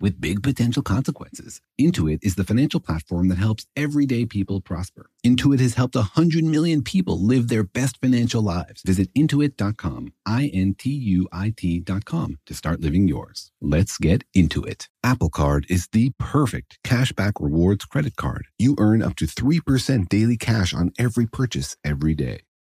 with big potential consequences. Intuit is the financial platform that helps everyday people prosper. Intuit has helped 100 million people live their best financial lives. Visit intuit.com, I N T U I T.com to start living yours. Let's get into it. Apple Card is the perfect cashback rewards credit card. You earn up to 3% daily cash on every purchase every day.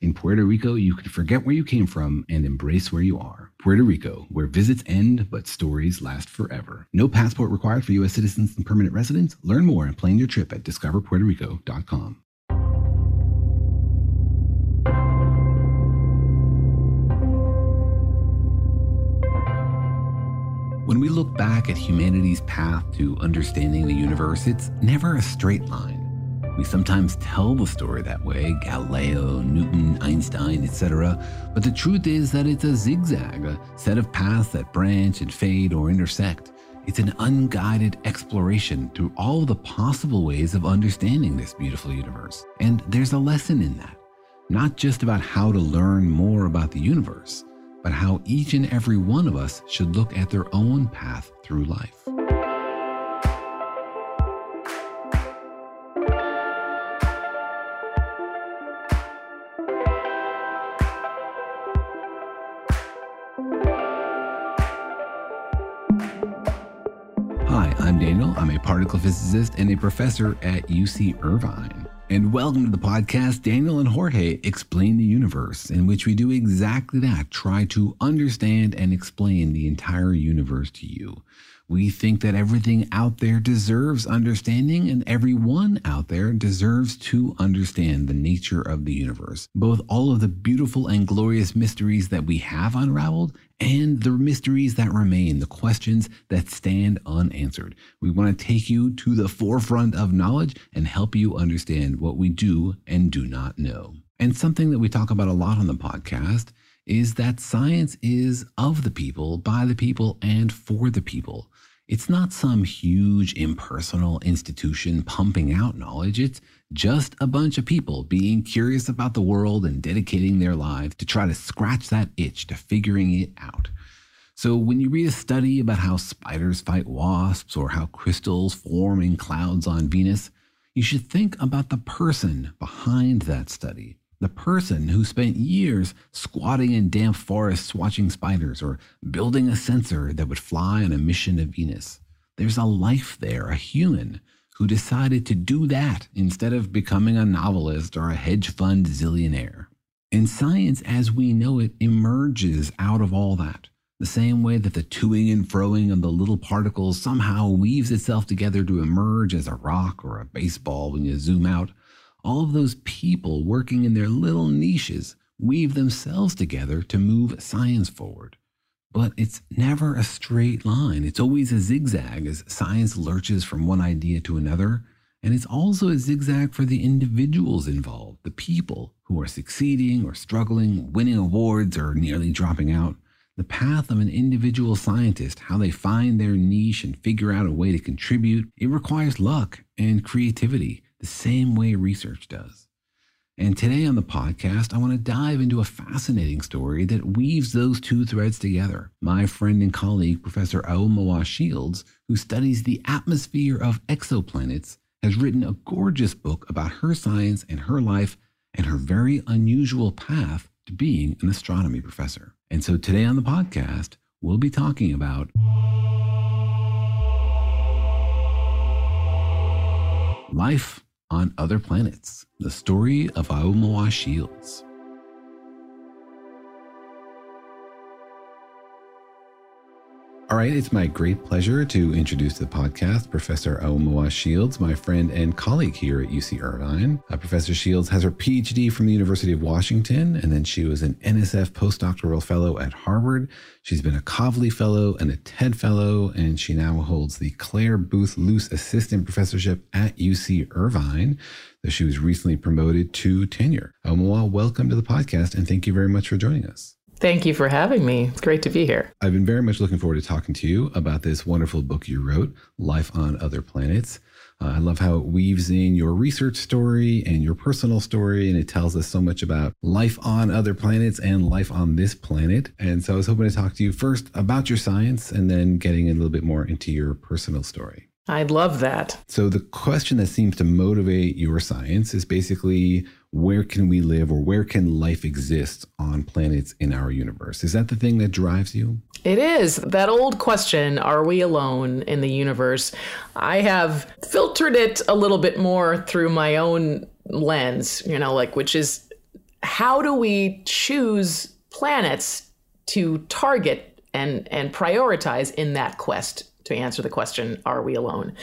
In Puerto Rico, you can forget where you came from and embrace where you are. Puerto Rico, where visits end but stories last forever. No passport required for U.S. citizens and permanent residents. Learn more and plan your trip at discoverpuertorico.com. When we look back at humanity's path to understanding the universe, it's never a straight line. We sometimes tell the story that way Galileo, Newton, Einstein, etc. But the truth is that it's a zigzag, a set of paths that branch and fade or intersect. It's an unguided exploration through all the possible ways of understanding this beautiful universe. And there's a lesson in that, not just about how to learn more about the universe, but how each and every one of us should look at their own path through life. Particle physicist and a professor at UC Irvine. And welcome to the podcast, Daniel and Jorge Explain the Universe, in which we do exactly that try to understand and explain the entire universe to you. We think that everything out there deserves understanding, and everyone out there deserves to understand the nature of the universe, both all of the beautiful and glorious mysteries that we have unraveled and the mysteries that remain, the questions that stand unanswered. We want to take you to the forefront of knowledge and help you understand what we do and do not know. And something that we talk about a lot on the podcast is that science is of the people, by the people, and for the people. It's not some huge impersonal institution pumping out knowledge. It's just a bunch of people being curious about the world and dedicating their lives to try to scratch that itch to figuring it out. So, when you read a study about how spiders fight wasps or how crystals form in clouds on Venus, you should think about the person behind that study. The person who spent years squatting in damp forests watching spiders or building a sensor that would fly on a mission to Venus. There's a life there, a human, who decided to do that instead of becoming a novelist or a hedge fund zillionaire. And science as we know it emerges out of all that. The same way that the toing and froing of the little particles somehow weaves itself together to emerge as a rock or a baseball when you zoom out, all of those people working in their little niches weave themselves together to move science forward. But it's never a straight line. It's always a zigzag as science lurches from one idea to another. And it's also a zigzag for the individuals involved, the people who are succeeding or struggling, winning awards or nearly dropping out. The path of an individual scientist, how they find their niche and figure out a way to contribute, it requires luck and creativity, the same way research does. And today on the podcast, I want to dive into a fascinating story that weaves those two threads together. My friend and colleague, Professor Aomawa Shields, who studies the atmosphere of exoplanets, has written a gorgeous book about her science and her life and her very unusual path to being an astronomy professor. And so today on the podcast, we'll be talking about life on other planets, the story of Aomawa Shields. All right, it's my great pleasure to introduce to the podcast Professor Aomawa Shields, my friend and colleague here at UC Irvine. Uh, Professor Shields has her PhD from the University of Washington, and then she was an NSF postdoctoral fellow at Harvard. She's been a Kavli Fellow and a TED Fellow, and she now holds the Clare Boothe Luce Assistant Professorship at UC Irvine. though she was recently promoted to tenure. Aomawa, welcome to the podcast, and thank you very much for joining us. Thank you for having me. It's great to be here. I've been very much looking forward to talking to you about this wonderful book you wrote, Life on Other Planets. Uh, I love how it weaves in your research story and your personal story, and it tells us so much about life on other planets and life on this planet. And so I was hoping to talk to you first about your science and then getting a little bit more into your personal story. I'd love that. So, the question that seems to motivate your science is basically where can we live or where can life exist on planets in our universe? Is that the thing that drives you? It is. That old question, are we alone in the universe? I have filtered it a little bit more through my own lens, you know, like, which is how do we choose planets to target and, and prioritize in that quest to answer the question, are we alone?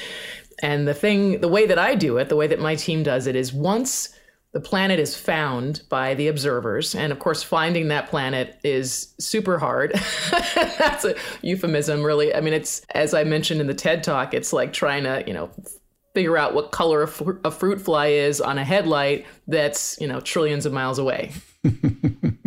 And the thing, the way that I do it, the way that my team does it is once the planet is found by the observers. And of course, finding that planet is super hard. That's a euphemism, really. I mean, it's, as I mentioned in the TED talk, it's like trying to, you know, figure out what color a, fr- a fruit fly is on a headlight that's, you know, trillions of miles away.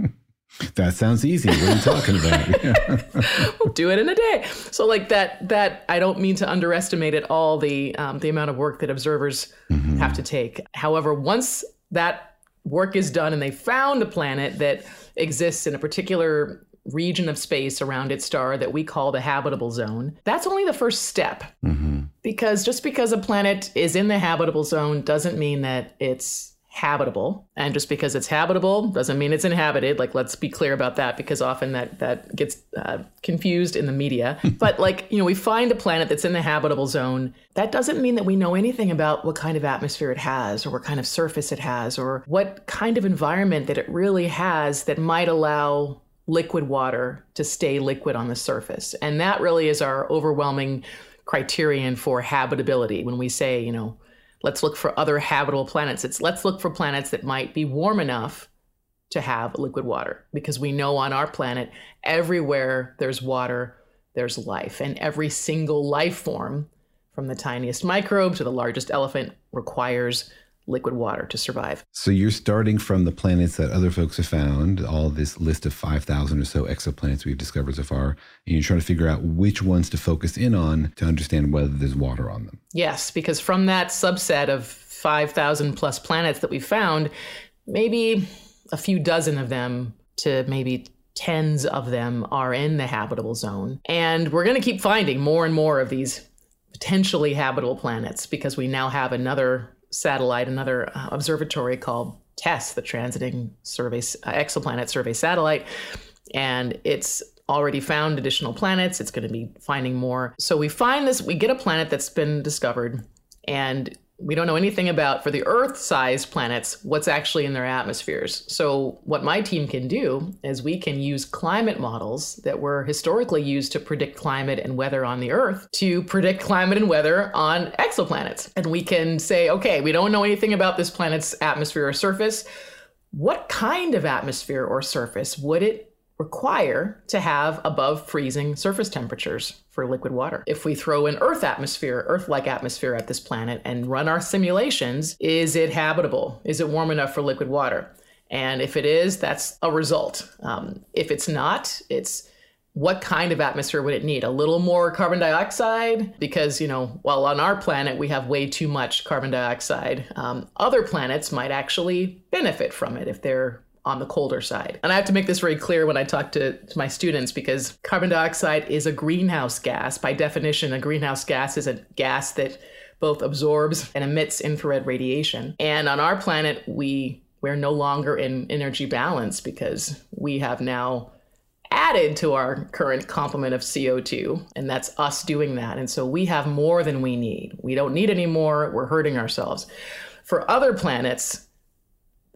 That sounds easy. What are you talking about? we'll do it in a day. So, like that. That I don't mean to underestimate at all the um, the amount of work that observers mm-hmm. have to take. However, once that work is done and they found a planet that exists in a particular region of space around its star that we call the habitable zone, that's only the first step. Mm-hmm. Because just because a planet is in the habitable zone doesn't mean that it's habitable. And just because it's habitable doesn't mean it's inhabited. Like let's be clear about that because often that that gets uh, confused in the media. But like you know we find a planet that's in the habitable zone. That doesn't mean that we know anything about what kind of atmosphere it has or what kind of surface it has or what kind of environment that it really has that might allow liquid water to stay liquid on the surface. And that really is our overwhelming criterion for habitability. When we say you know let's look for other habitable planets. It's let's look for planets that might be warm enough to have liquid water because we know on our planet, everywhere there's water, there's life. And every single life form, from the tiniest microbe to the largest elephant, requires liquid water to survive. So you're starting from the planets that other folks have found, all this list of 5,000 or so exoplanets we've discovered so far, and you're trying to figure out which ones to focus in on to understand whether there's water on them. Yes, because from that subset of 5,000 plus planets that we found, maybe a few dozen of them to maybe tens of them are in the habitable zone. And we're going to keep finding more and more of these potentially habitable planets because we now have another satellite, another uh, observatory called TESS, the Transiting Survey uh, Exoplanet Survey Satellite, and it's already found additional planets. It's going to be finding more. So we find this, we get a planet that's been discovered, and we don't know anything about for the Earth-sized planets what's actually in their atmospheres. So what my team can do is we can use climate models that were historically used to predict climate and weather on the Earth to predict climate and weather on exoplanets. And we can say, okay, we don't know anything about this planet's atmosphere or surface. What kind of atmosphere or surface would it require to have above freezing surface temperatures for liquid water. If we throw an Earth atmosphere, Earth like atmosphere at this planet and run our simulations, is it habitable? Is it warm enough for liquid water? And if it is, that's a result. Um, if it's not, it's what kind of atmosphere would it need? A little more carbon dioxide? Because, you know, while on our planet we have way too much carbon dioxide, um, other planets might actually benefit from it if they're on the colder side. And I have to make this very clear when I talk to, to, my students because carbon dioxide is a greenhouse gas. By definition, a greenhouse gas is a gas that both absorbs and emits infrared radiation. And on our planet, we we're no longer in energy balance because we have now added to our current complement of CO2, and that's us doing that. And so we have more than we need. We don't need any more, we're hurting ourselves. For other planets,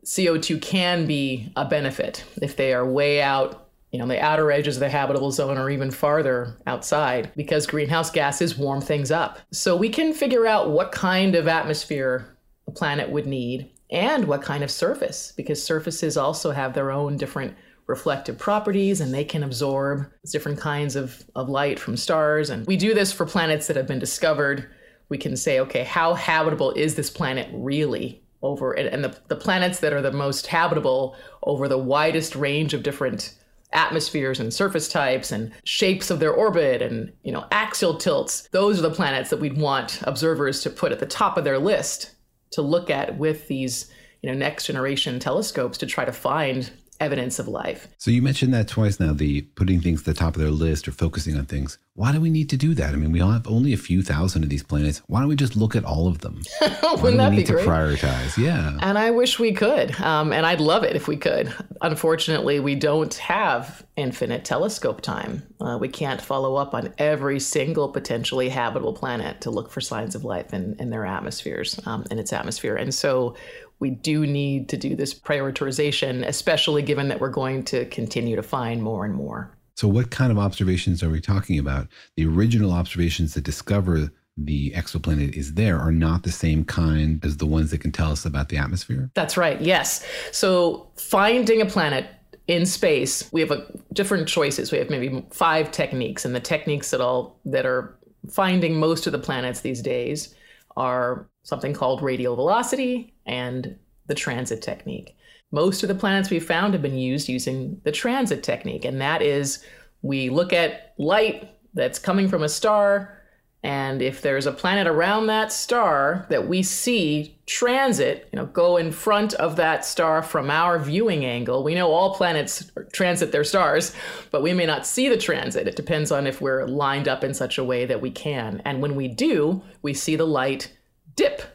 CO2 can be a benefit if they are way out, you know, the outer edges of the habitable zone or even farther outside, because greenhouse gases warm things up. So we can figure out what kind of atmosphere a planet would need and what kind of surface, because surfaces also have their own different reflective properties and they can absorb different kinds of, of light from stars. And we do this for planets that have been discovered. We can say, okay, how habitable is this planet really over and the, the planets that are the most habitable over the widest range of different atmospheres and surface types and shapes of their orbit and you know axial tilts those are the planets that we'd want observers to put at the top of their list to look at with these you know next generation telescopes to try to find evidence of life. So you mentioned that twice now, the putting things at the top of their list or focusing on things. Why do we need to do that? I mean, we have only a few thousand of these planets. Why don't we just look at all of them? Do we need to prioritize? Yeah. And I wish we could. Um, and I'd love it if we could. Unfortunately, we don't have infinite telescope time. Uh, we can't follow up on every single potentially habitable planet to look for signs of life in, in their atmospheres, um, in its atmosphere. And so we do need to do this prioritization, especially given that we're going to continue to find more and more. So, what kind of observations are we talking about? The original observations that discover the exoplanet is there are not the same kind as the ones that can tell us about the atmosphere? That's right, yes. So, finding a planet in space, we have a, different choices. We have maybe five techniques, and the techniques that all that are finding most of the planets these days are something called radial velocity and the transit technique. Most of the planets we've found have been used using the transit technique, and that is we look at light that's coming from a star, and if there's a planet around that star that we see transit, you know, go in front of that star from our viewing angle, we know all planets transit their stars, but we may not see the transit. It depends on if we're lined up in such a way that we can. And when we do, we see the light dip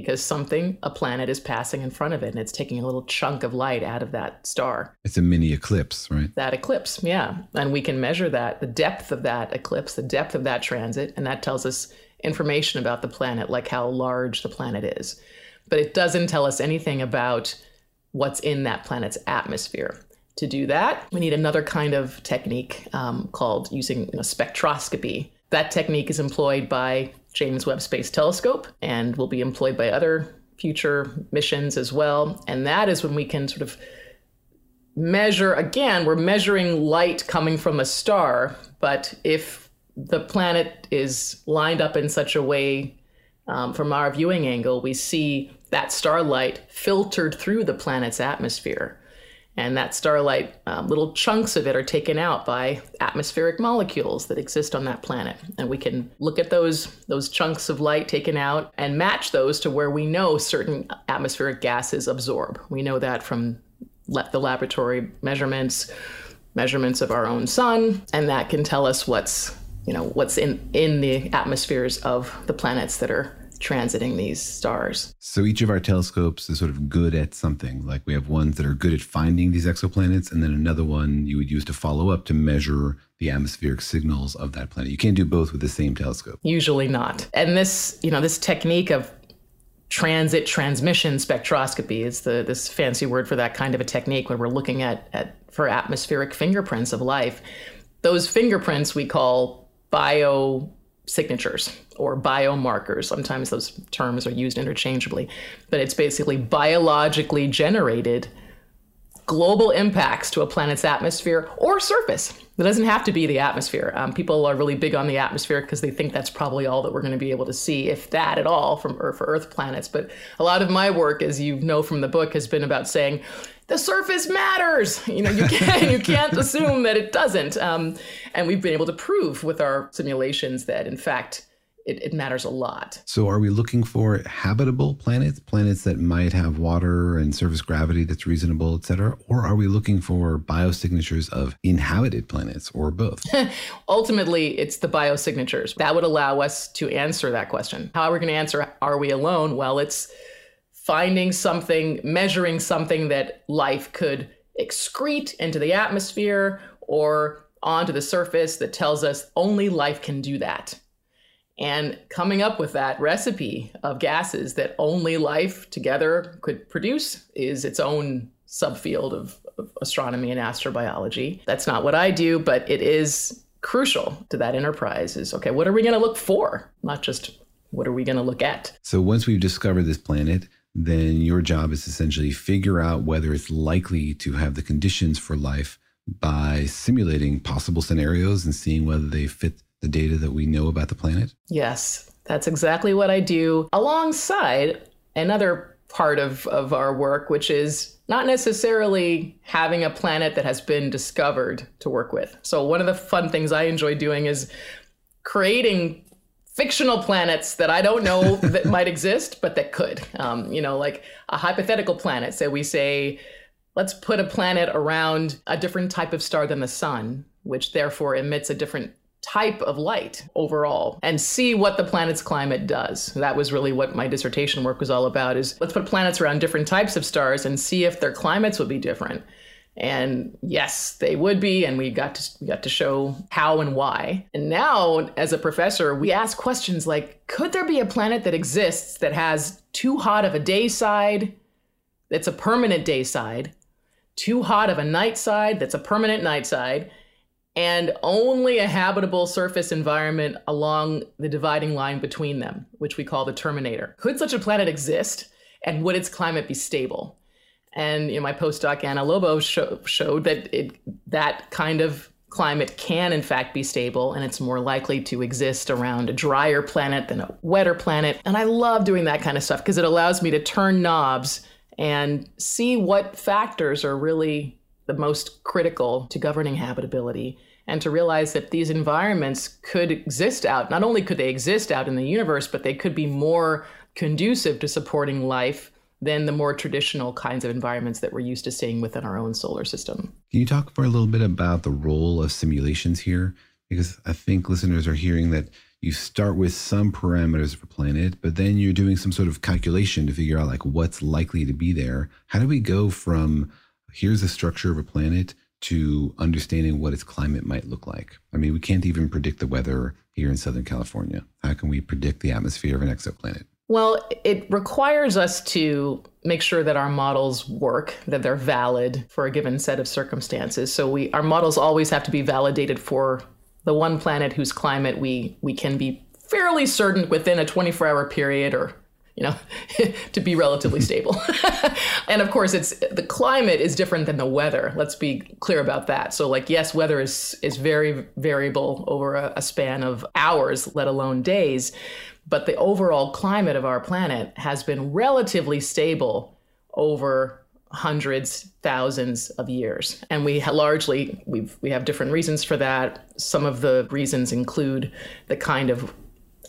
because something, a planet, is passing in front of it and it's taking a little chunk of light out of that star. It's a mini eclipse, right? That eclipse, yeah. And we can measure that, the depth of that eclipse, the depth of that transit, and that tells us information about the planet, like how large the planet is. But it doesn't tell us anything about what's in that planet's atmosphere. To do that, we need another kind of technique um, called using you know, spectroscopy. That technique is employed by James Webb Space Telescope and will be employed by other future missions as well. And that is when we can sort of measure again, we're measuring light coming from a star, but if the planet is lined up in such a way um, from our viewing angle, we see that starlight filtered through the planet's atmosphere and that starlight, um, little chunks of it are taken out by atmospheric molecules that exist on that planet. And we can look at those, those chunks of light taken out and match those to where we know certain atmospheric gases absorb. We know that from the laboratory measurements, measurements of our own sun, and that can tell us what's you know what's in in the atmospheres of the planets that are transiting these stars. So each of our telescopes is sort of good at something. Like we have ones that are good at finding these exoplanets, and then another one you would use to follow up to measure the atmospheric signals of that planet. You can't do both with the same telescope. Usually not. And this, you know, this technique of transit transmission spectroscopy is the this fancy word for that kind of a technique when we're looking at, at for atmospheric fingerprints of life. Those fingerprints we call bio signatures or biomarkers. Sometimes those terms are used interchangeably, but it's basically biologically generated global impacts to a planet's atmosphere or surface. It doesn't have to be the atmosphere. Um, people are really big on the atmosphere because they think that's probably all that we're going to be able to see, if that at all, from Earth for Earth planets. But a lot of my work, as you know from the book, has been about saying the surface matters. You know, you can't you can't assume that it doesn't. Um, and we've been able to prove with our simulations that, in fact, it, it, matters a lot. So, are we looking for habitable planets, planets that might have water and surface gravity that's reasonable, et cetera? Or are we looking for biosignatures of inhabited planets or both? Ultimately, it's the biosignatures. That would allow us to answer that question. How are we going to answer, are we alone? Well, it's finding something, measuring something that life could excrete into the atmosphere or onto the surface that tells us only life can do that and coming up with that recipe of gases that only life together could produce is its own subfield of, of, astronomy and astrobiology. That's not what I do, but it is crucial to that enterprise is okay, what are we going to look for? Not just what are we going to look at? So once we've discovered this planet, then your job is essentially figure out whether it's likely to have the conditions for life by simulating possible scenarios and seeing whether they fit the data that we know about the planet? Yes, that's exactly what I do alongside another part of, of our work, which is not necessarily having a planet that has been discovered to work with. So, one of the fun things I enjoy doing is creating fictional planets that I don't know that might exist, but that could. Um, you know, like a hypothetical planet. So, we say, let's put a planet around a different type of star than the sun, which therefore emits a different type of light overall and see what the planet's climate does. That was really what my dissertation work was all about is let's put planets around different types of stars and see if their climates would be different. And yes, they would be, and we got to we got to show how and why. And now, as a professor, we ask questions like, could there be a planet that exists that has too hot of a day side, that's a permanent day side, too hot of a night side, that's a permanent night side, and only a habitable surface environment along the dividing line between them, which we call the terminator. Could such a planet exist, and would its climate be stable? And you know, my postdoc Ana Lobo show, showed that it, that kind of climate can in fact be stable and it's more likely to exist around a drier planet than a wetter planet. And I love doing that kind of stuff because it allows me to turn knobs and see what factors are really the most critical to governing habitability and to realize that these environments could exist out. Not only could they exist out in the universe, but they could be more conducive to supporting life than the more traditional kinds of environments that we're used to seeing within our own solar system. Can you talk for a little bit about the role of simulations here? Because I think listeners are hearing that you start with some parameters of a planet, but then you're doing some sort of calculation to figure out like what's likely to be there. How do we go from here's the structure of a planet to understanding what its climate might look like. I mean, we can't even predict the weather here in Southern California. How can we predict the atmosphere of an exoplanet? Well, it requires us to make sure that our models work, that they're valid for a given set of circumstances. So we our models always have to be validated for the one planet whose climate we we can be fairly certain within a 24-hour period or you know, to be relatively stable. and of course, it's the climate is different than the weather. Let's be clear about that. So, like, yes, weather is is very variable over a, a span of hours, let alone days. But the overall climate of our planet has been relatively stable over hundreds thousands of years and we largely we've we have different reasons for that some of the reasons include the kind of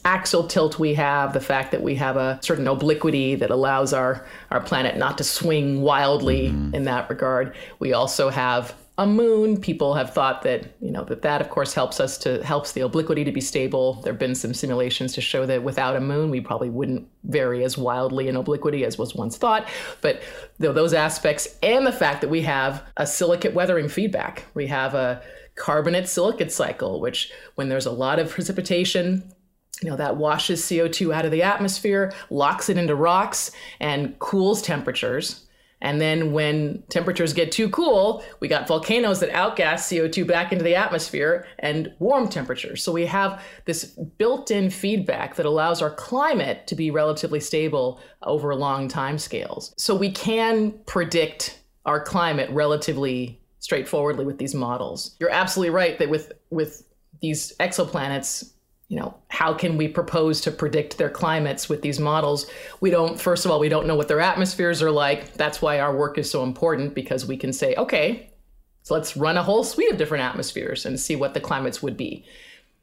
axial tilt we have, the fact that we have a certain obliquity that allows our, our planet not to swing wildly mm-hmm. in that regard. We also have a moon. People have thought that, you know, that that of course helps us to helps the obliquity to be stable. There've been some simulations to show that without a moon, we probably wouldn't vary as wildly in obliquity as was once thought. But those aspects and the fact that we have a silicate weathering feedback. We have a carbonate silicate cycle, which when there's a lot of precipitation, you know that washes CO2 out of the atmosphere, locks it into rocks, and cools temperatures. And then when temperatures get too cool, we got volcanoes that outgas CO2 back into the atmosphere and warm temperatures. So we have this built-in feedback that allows our climate to be relatively stable over long time scales. So we can predict our climate relatively straightforwardly with these models. You're absolutely right that with with these exoplanets, you know, how can we propose to predict their climates with these models? We don't first of all, we don't know what their atmospheres are like. That's why our work is so important because we can say, okay, so let's run a whole suite of different atmospheres and see what the climates would be.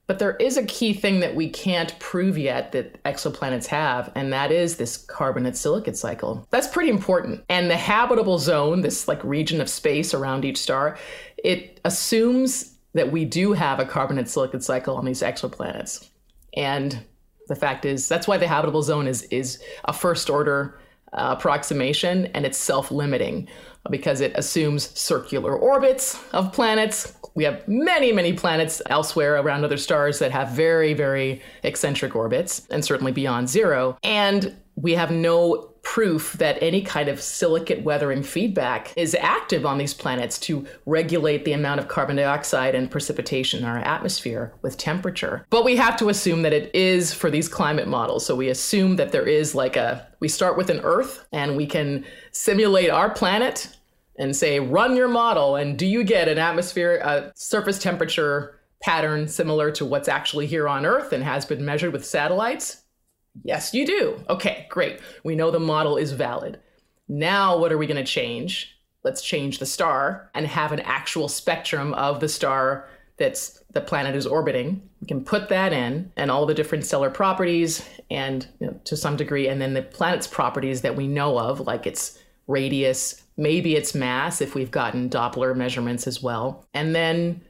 But there is a key thing that we can't prove yet that exoplanets have, and that is this carbonate silicate cycle. That's pretty important. And the habitable zone, this like region of space around each star, it assumes that we do have a carbonate silicate cycle on these exoplanets. And the fact is that's why the habitable zone is is a first order uh, approximation and it's self-limiting because it assumes circular orbits of planets. We have many, many planets elsewhere around other stars that have very, very eccentric orbits, and certainly beyond zero. And we have no proof that any kind of silicate weathering feedback is active on these planets to regulate the amount of carbon dioxide and precipitation in our atmosphere with temperature. But we have to assume that it is for these climate models. So we assume that there is like a, we start with an Earth and we can simulate our planet and say, run your model, and do you get an atmosphere, a surface temperature pattern similar to what's actually here on Earth and has been measured with satellites? Yes, you do. Okay, great. We know the model is valid. Now, what are we going to change? Let's change the star and have an actual spectrum of the star that's the planet is orbiting. We can put that in and all the different stellar properties and you know, to some degree, and then the planet's properties that we know of, like its radius, maybe its mass, if we've gotten Doppler measurements as well. And then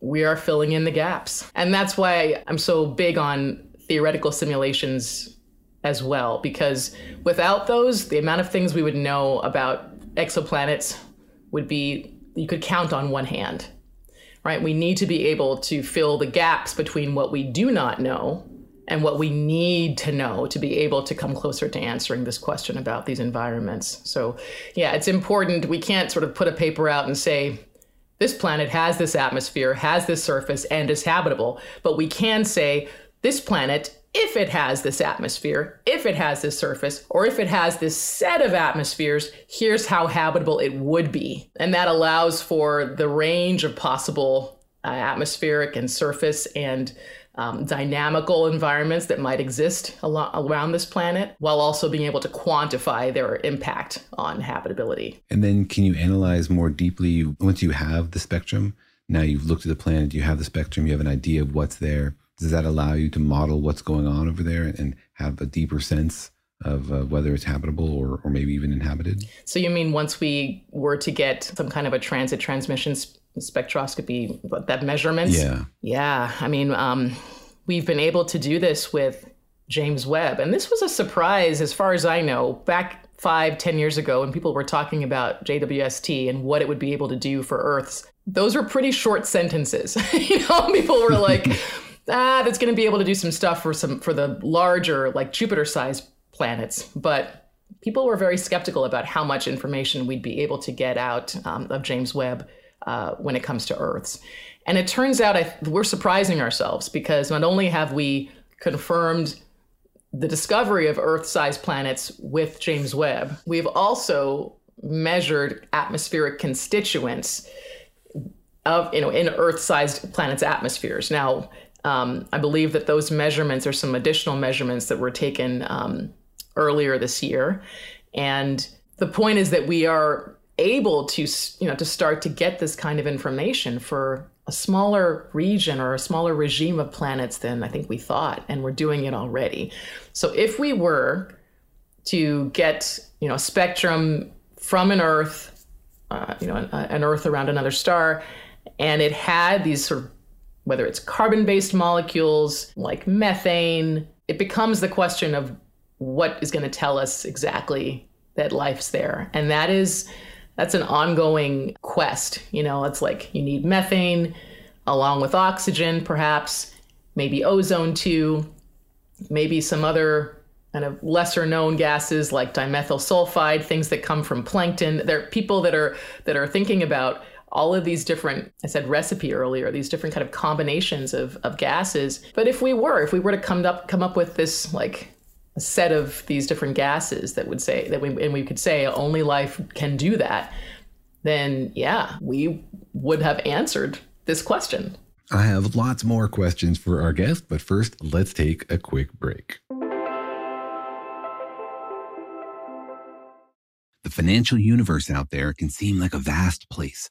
we are filling in the gaps. And that's why I'm so big on theoretical simulations as well, because without those, the amount of things we would know about exoplanets would be, you could count on one hand, right? We need to be able to fill the gaps between what we do not know and what we need to know to be able to come closer to answering this question about these environments. So, yeah, it's important. We can't sort of put a paper out and say, this planet has this atmosphere, has this surface, and is habitable. But we can say, this planet, if it has this atmosphere, if it has this surface, or if it has this set of atmospheres, here's how habitable it would be. And that allows for the range of possible uh, atmospheric and surface and um, dynamical environments that might exist around this planet, while also being able to quantify their impact on habitability. And then, can you analyze more deeply once you have the spectrum? Now you've looked at the planet, you have the spectrum, you have an idea of what's there does that allow you to model what's going on over there and have a deeper sense of uh, whether it's habitable or, or maybe even inhabited? So you mean once we were to get some kind of a transit transmission spectroscopy, that measurement? Yeah. Yeah. I mean, um, we've been able to do this with James Webb, and this was a surprise as far as I know. Back five, ten years ago, when people were talking about JWST and what it would be able to do for Earth's, those were pretty short sentences. you know, people were like ah, that's going to be able to do some stuff for some for the larger, like Jupiter-sized planets. But people were very skeptical about how much information we'd be able to get out um, of James Webb uh, when it comes to Earth's. And it turns out I, we're surprising ourselves because not only have we confirmed the discovery of Earth-sized planets with James Webb, we've also measured atmospheric constituents of you know in Earth-sized planets' atmospheres. Now, um, I believe that those measurements are some additional measurements that were taken um, earlier this year. And the point is that we are able to, you know, to start to get this kind of information for a smaller region or a smaller regime of planets than I think we thought, and we're doing it already. So if we were to get, you know, a spectrum from an Earth, uh, you know, an, an Earth around another star, and it had these sort of whether it's carbon based molecules like methane, it becomes the question of what is going to tell us exactly that life's there. And that is, that's an ongoing quest. You know, it's like you need methane along with oxygen, perhaps, maybe ozone too, maybe some other kind of lesser known gases like dimethyl sulfide, things that come from plankton. There are people that are that are thinking about all of these different i said recipe earlier these different kind of combinations of, of gases but if we were if we were to come up come up with this like a set of these different gases that would say that we and we could say only life can do that, then yeah, we would have answered this question. I have lots more questions for our guest, but first, let's take a quick break. The financial universe out there can seem like a vast place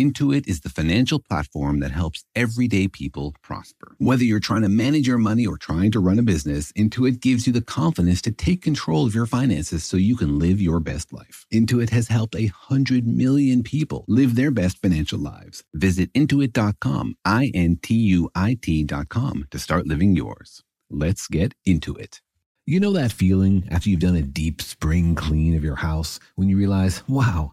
Intuit is the financial platform that helps everyday people prosper. Whether you're trying to manage your money or trying to run a business, Intuit gives you the confidence to take control of your finances so you can live your best life. Intuit has helped a hundred million people live their best financial lives. Visit intuit.com, I N T U I T.com to start living yours. Let's get into it. You know that feeling after you've done a deep spring clean of your house when you realize, wow,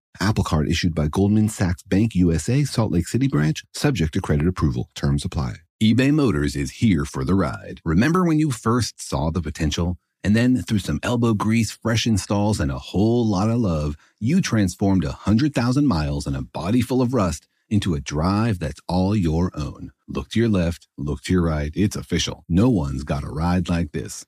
Apple Card issued by Goldman Sachs Bank USA, Salt Lake City branch, subject to credit approval. Terms apply. eBay Motors is here for the ride. Remember when you first saw the potential? And then through some elbow grease, fresh installs, and a whole lot of love, you transformed a 100,000 miles and a body full of rust into a drive that's all your own. Look to your left, look to your right. It's official. No one's got a ride like this.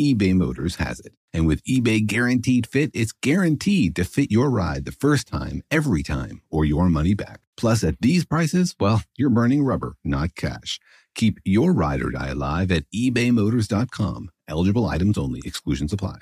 eBay Motors has it. And with eBay Guaranteed Fit, it's guaranteed to fit your ride the first time, every time, or your money back. Plus, at these prices, well, you're burning rubber, not cash. Keep your ride or die alive at ebaymotors.com. Eligible items only, exclusions apply.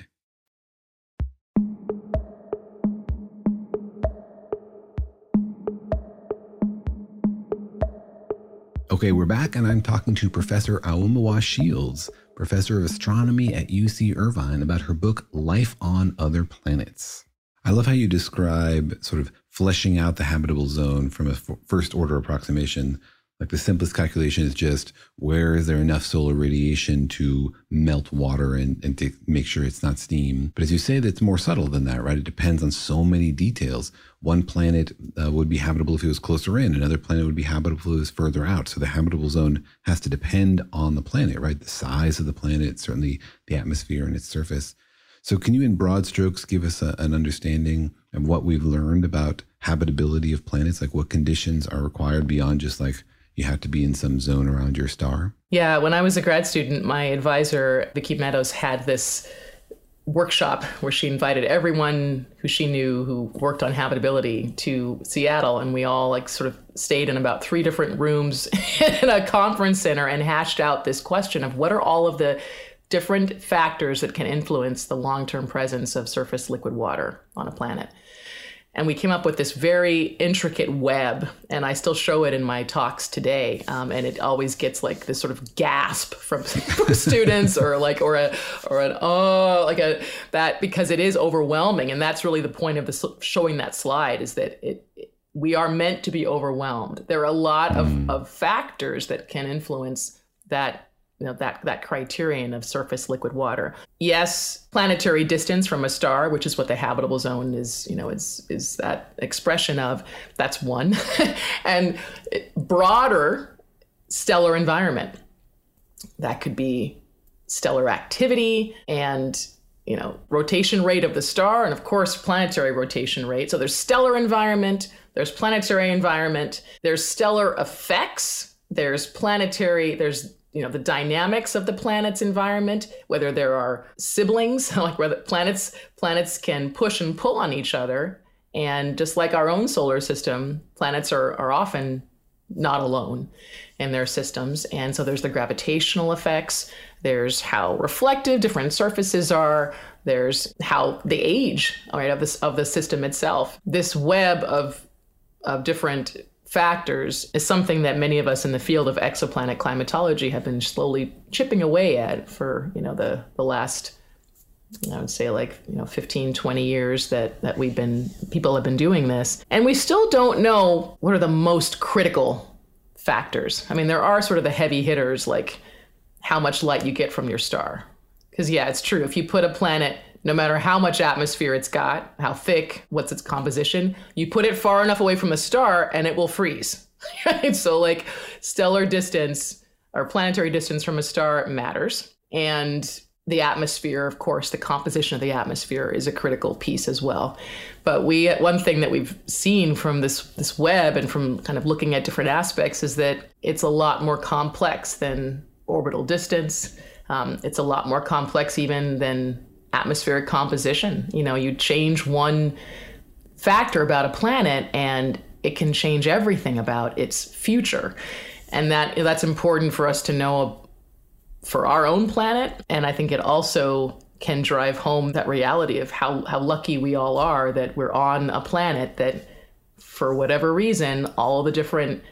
Okay, we're back, and I'm talking to Professor Aomawa Shields, professor of astronomy at UC Irvine, about her book, Life on Other Planets. I love how you describe sort of fleshing out the habitable zone from a f- first order approximation. Like the simplest calculation is just where is there enough solar radiation to melt water and, and to make sure it's not steam. But as you say, that's more subtle than that, right? It depends on so many details. One planet uh, would be habitable if it was closer in, another planet would be habitable if it was further out. So the habitable zone has to depend on the planet, right? The size of the planet, certainly the atmosphere and its surface. So, can you, in broad strokes, give us a, an understanding of what we've learned about habitability of planets? Like, what conditions are required beyond just like you have to be in some zone around your star? Yeah, when I was a grad student, my advisor, Vikki Meadows, had this workshop where she invited everyone who she knew who worked on habitability to Seattle and we all like sort of stayed in about three different rooms in a conference center and hashed out this question of what are all of the different factors that can influence the long term presence of surface liquid water on a planet. And we came up with this very intricate web, and I still show it in my talks today. Um, and it always gets like this sort of gasp from, from students, or like, or a, or an oh, like a that because it is overwhelming. And that's really the point of the showing that slide is that it, it we are meant to be overwhelmed. There are a lot of, mm. of factors that can influence that you know that that criterion of surface liquid water. Yes, planetary distance from a star, which is what the habitable zone is, you know, is is that expression of. That's one, and broader stellar environment. That could be stellar activity and you know rotation rate of the star and of course planetary rotation rate so there's stellar environment there's planetary environment there's stellar effects there's planetary there's you know the dynamics of the planet's environment whether there are siblings like whether planets planets can push and pull on each other. And just like our own solar system planets are, are often not alone in their systems. And so there's the gravitational effects there's how reflective different surfaces are there's how they age right of this of the system itself. This web of of different factors is something that many of us in the field of exoplanet climatology have been slowly chipping away at for you know the the last I would say like you know 15 20 years that that we've been people have been doing this and we still don't know what are the most critical factors. I mean there are sort of the heavy hitters like how much light you get from your star. Cuz yeah, it's true if you put a planet no matter how much atmosphere it's got, how thick, what's its composition, you put it far enough away from a star and it will freeze. So, like, stellar distance or planetary distance from a star matters. And the atmosphere, of course, the composition of the atmosphere is a critical piece as well. But we, one thing that we've seen from this this web and from kind of looking at different aspects is that it's a lot more complex than orbital distance. Um, it's a lot more complex even than atmospheric composition. You know, you change one factor about a planet and it can change everything about its future. And that that's important for us to know for our own planet and I think it also can drive home that reality of how how lucky we all are that we're on a planet that for whatever reason all the different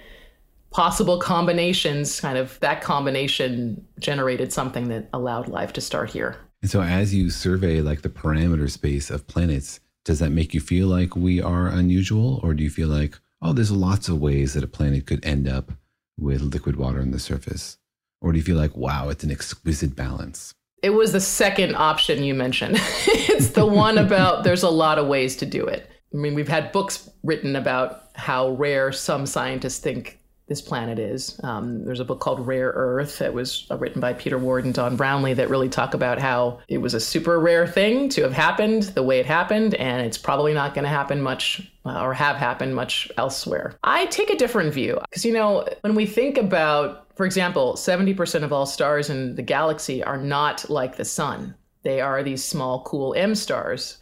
possible combinations kind of that combination generated something that allowed life to start here and so, as you survey like the parameter space of planets, does that make you feel like we are unusual, or do you feel like, oh, there's lots of ways that a planet could end up with liquid water on the surface? Or do you feel like, wow, it's an exquisite balance? It was the second option you mentioned. it's the one about there's a lot of ways to do it. I mean, we've had books written about how rare some scientists think this planet is. Um, there's a book called Rare Earth that was uh, written by Peter Ward and Don Brownlee that really talk about how it was a super rare thing to have happened the way it happened, and it's probably not going to happen much uh, or have happened much elsewhere. I take a different view because, you know, when we think about, for example, 70% of all stars in the galaxy are not like the sun. They are these small, cool M stars.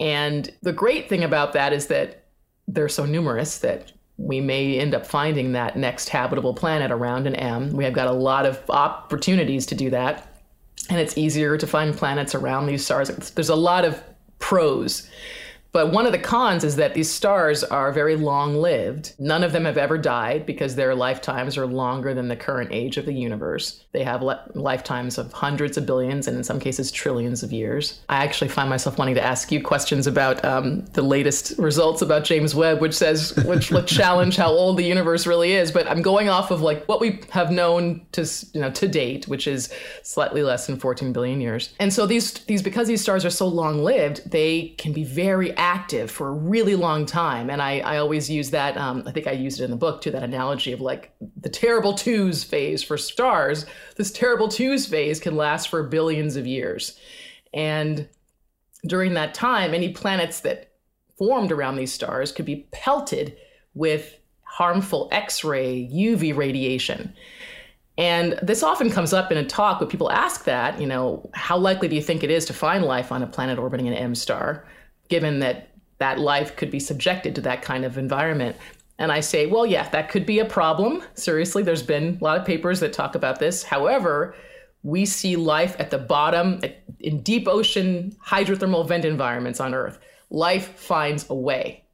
And the great thing about that is that they're so numerous that we may end up finding that next habitable planet around an M. We have got a lot of opportunities to do that. And it's easier to find planets around these stars. There's a lot of pros but one of the cons is that these stars are very long lived. None of them have ever died because their lifetimes are longer than the current age of the universe. They have le- lifetimes of hundreds of billions and in some cases trillions of years. I actually find myself wanting to ask you questions about um, the latest results about James Webb, which says, which challenge how old the universe really is. But I'm going off of like what we have known to, you know, to date, which is slightly less than 14 billion years. And so these, these, because these stars are so long lived, they can be very active for a really long time. And I, I always use that, um, I think I used it in the book too, that analogy of like the terrible twos phase for stars. This terrible twos phase can last for billions of years. And during that time, any planets that formed around these stars could be pelted with harmful X ray, UV radiation. And this often comes up in a talk when people ask that, you know, how likely do you think it is to find life on a planet orbiting an M star? Given that that life could be subjected to that kind of environment. And I say, well, yeah, that could be a problem. Seriously, there's been a lot of papers that talk about this. However, we see life at the bottom in deep ocean hydrothermal vent environments on Earth. Life finds a way.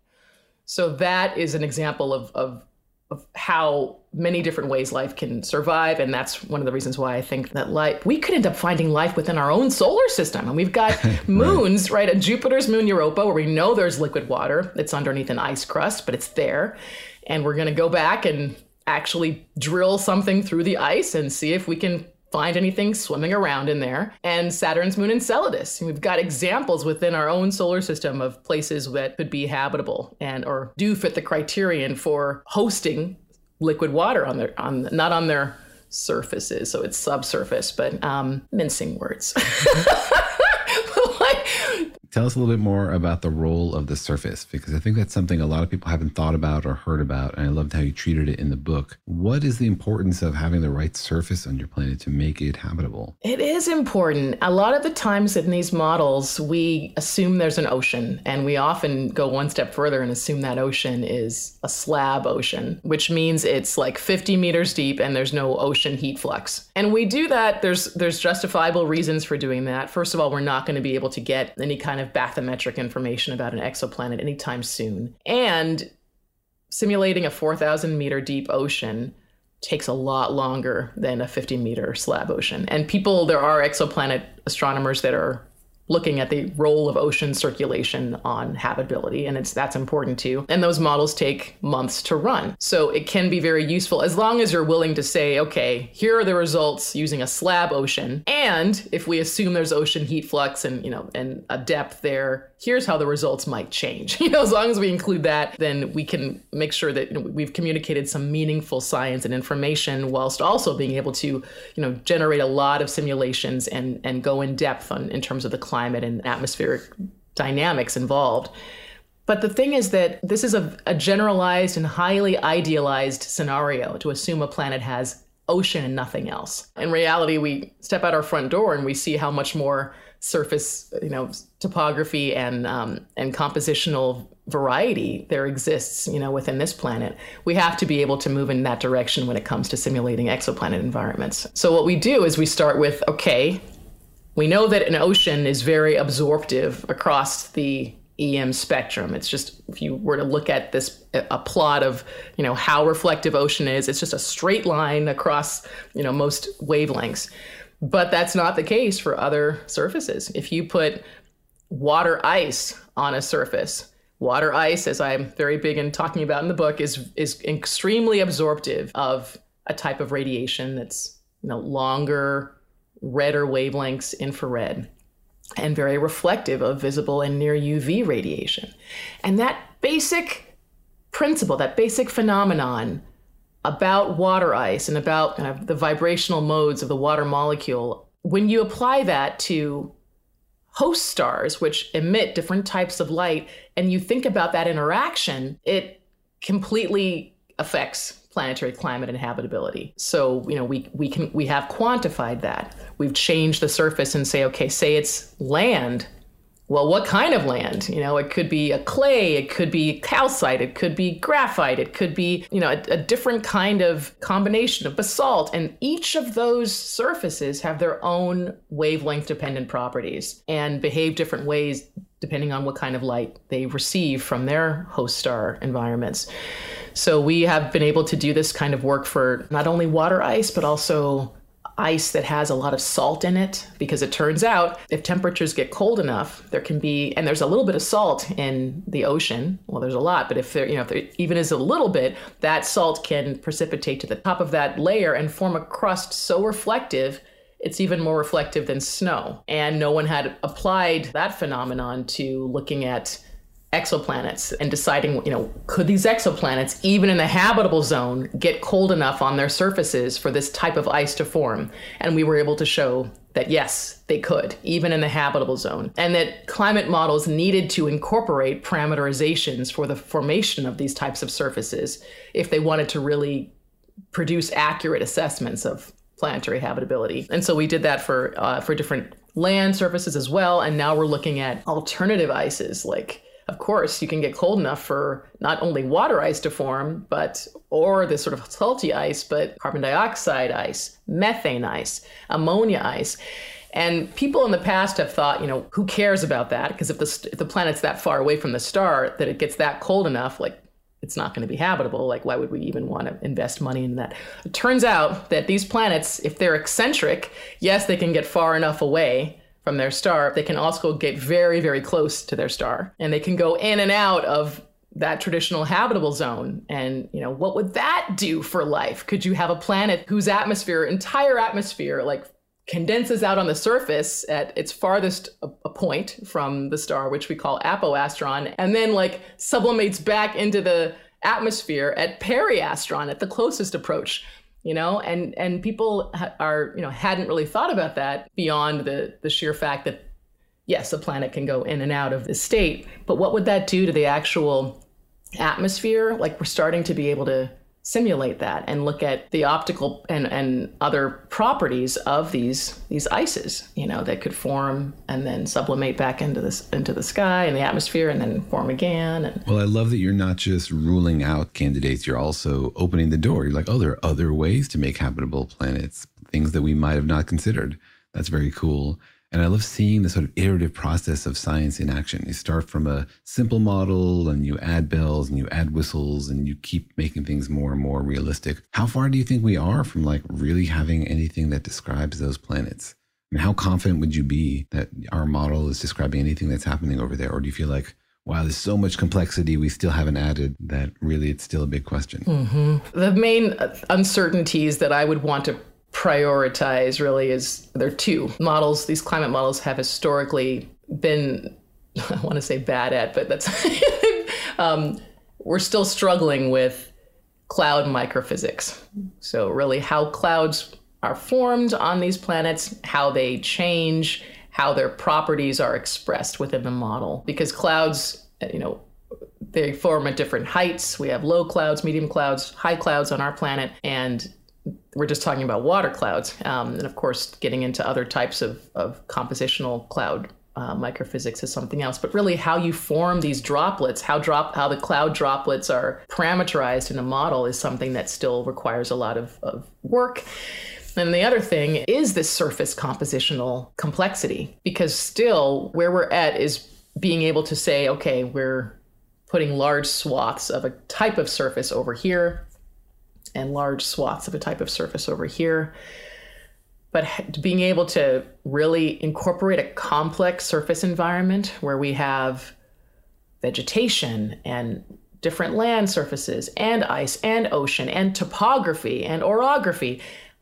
So that is an example of, of, of how many different ways life can survive. And that's one of the reasons why I think that life, we could end up finding life within our own solar system. And we've got moons, right? right? Jupiter's moon Europa, where we know there's liquid water. It's underneath an ice crust, but it's there. And we're going to go back and actually drill something through the ice and see if we can find anything swimming around in there. And Saturn's moon Enceladus. We've got examples within our own solar system of places that could be habitable and or do fit the criterion for hosting liquid water on their on not on their surfaces, so it's subsurface, but um, mincing words. Tell us a little bit more about the role of the surface, because I think that's something a lot of people haven't thought about or heard about. And I loved how you treated it in the book. What is the importance of having the right surface on your planet to make it habitable? It is important. A lot of the times in these models, we assume there's an ocean, and we often go one step further and assume that ocean is a slab ocean, which means it's like 50 meters deep and there's no ocean heat flux. And we do that. There's there's justifiable reasons for doing that. First of all, we're not going to be able to get any kind kind of bathymetric information about an exoplanet anytime soon. And simulating a 4,000 meter deep ocean takes a lot longer than a 50 meter slab ocean. And people, there are exoplanet astronomers that are looking at the role of ocean circulation on habitability and it's that's important too. And those models take months to run. So it can be very useful as long as you're willing to say okay here are the results using a slab ocean. And if we assume there's ocean heat flux and you know and a depth there here's how the results might change. You know as long as we include that then we can make sure that you know, we've communicated some meaningful science and information whilst also being able to you know generate a lot of simulations and and go in depth on in terms of the climate climate and atmospheric dynamics involved. But the thing is that this is a, a, generalized and highly idealized scenario to assume a planet has ocean and nothing else. In reality, we step out our front door and we see how much more surface, you know, topography and um, and compositional variety there exists, you know, within this planet. We have to be able to move in that direction when it comes to simulating exoplanet environments. So what we do is we start with okay, we know that an ocean is very absorptive across the EM spectrum. It's just if you were to look at this a plot of you know how reflective ocean is, it's just a straight line across you know most wavelengths. But that's not the case for other surfaces. If you put water ice on a surface, water ice, as I'm very big in talking about in the book, is is extremely absorptive of a type of radiation that's you know longer redder wavelengths infrared and very reflective of visible and near UV radiation. And that basic principle, that basic phenomenon about water ice and about kind of the vibrational modes of the water molecule, when you apply that to host stars, which emit different types of light, and you think about that interaction, it completely affects planetary climate and habitability. So, you know, we we can we have quantified that. We've changed the surface and say, okay, say it's land. Well, what kind of land? You know, it could be a clay, it could be calcite, it could be graphite, it could be, you know, a, a different kind of combination of basalt. And each of those surfaces have their own wavelength dependent properties and behave different ways depending on what kind of light they receive from their host star environments. So we have been able to do this kind of work for not only water ice, but also ice that has a lot of salt in it because it turns out if temperatures get cold enough there can be and there's a little bit of salt in the ocean. Well there's a lot but if there you know if there even is a little bit that salt can precipitate to the top of that layer and form a crust so reflective it's even more reflective than snow. And no one had applied that phenomenon to looking at exoplanets and deciding, you know, could these exoplanets, even in the habitable zone, get cold enough on their surfaces for this type of ice to form? And we were able to show that yes, they could, even in the habitable zone, and that climate models needed to incorporate parameterizations for the formation of these types of surfaces if they wanted to really produce accurate assessments of planetary habitability. And so we did that for uh, for different land surfaces as well. And now we're looking at alternative ices like of course, you can get cold enough for not only water ice to form, but or this sort of salty ice, but carbon dioxide ice, methane ice, ammonia ice. And people in the past have thought, you know, who cares about that? Because if the, if the planet's that far away from the star that it gets that cold enough, like it's not going to be habitable. Like, why would we even want to invest money in that? It turns out that these planets, if they're eccentric, yes, they can get far enough away from their star. They can also get very, very close to their star. And they can go in and out of that traditional habitable zone. And, you know, what would that do for life? Could you have a planet whose atmosphere, entire atmosphere, like condenses out on the surface at its farthest a point from the star, which we call apoastron, and then like sublimates back into the atmosphere at periastron, at the closest approach. You know, and and people are you know hadn't really thought about that beyond the the sheer fact that yes, a planet can go in and out of this state, but what would that do to the actual atmosphere? Like we're starting to be able to simulate that and look at the optical and, and other properties of these these ices you know that could form and then sublimate back into this into the sky and the atmosphere and then form again and well i love that you're not just ruling out candidates you're also opening the door. You're like oh there are other ways to make habitable planets things that we might have not considered. That's very cool and I love seeing the sort of iterative process of science in action. You start from a simple model and you add bells and you add whistles and you keep making things more and more realistic. How far do you think we are from like really having anything that describes those planets? Mean, how confident would you be that our model is describing anything that's happening over there? Or do you feel like, wow, there's so much complexity we still haven't added that really it's still a big question? Mm-hmm. The main uncertainties that I would want to prioritize really is there are two models. These climate models have historically been, I want to say bad at, but that's, um, we're still struggling with cloud microphysics. So, really, how clouds are formed on these planets, how they change, how their properties are expressed within the model. Because clouds, you know, they form at different heights. We have low clouds, medium clouds, high clouds on our planet, and we're just talking about water clouds, um, and of course, getting into other types of, of compositional cloud uh, microphysics is something else. But really, how you form these droplets, how drop how the cloud droplets are parameterized in a model, is something that still requires a lot of, of work. And the other thing is this surface compositional complexity, because still where we're at is being able to say, okay, we're putting large swaths of a type of surface over here and large swaths of a type of surface over here. But being able to really incorporate a complex surface environment where we have vegetation and different land surfaces and ice and ocean and topography and orography,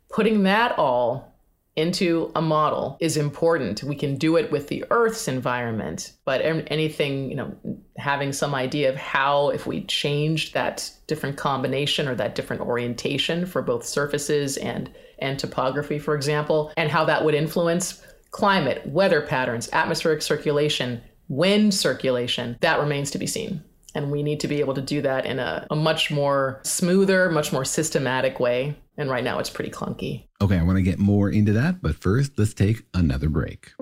putting that all into a model is important. We can do it with the Earth's environment, but anything, you know, having some idea of how, if we changed that different combination or that different orientation for both surfaces and, and topography, for example, and how that would influence climate, weather patterns, atmospheric circulation, wind circulation, that remains to be seen. And we need to be able to do that in a, a much more smoother, much more systematic way. And right now it's pretty clunky. Okay, I want to get more into that, but first, let's take another break.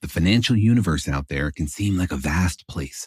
The financial universe out there can seem like a vast place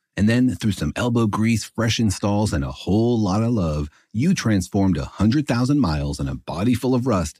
And then, through some elbow grease, fresh installs, and a whole lot of love, you transformed a 100,000 miles and a body full of rust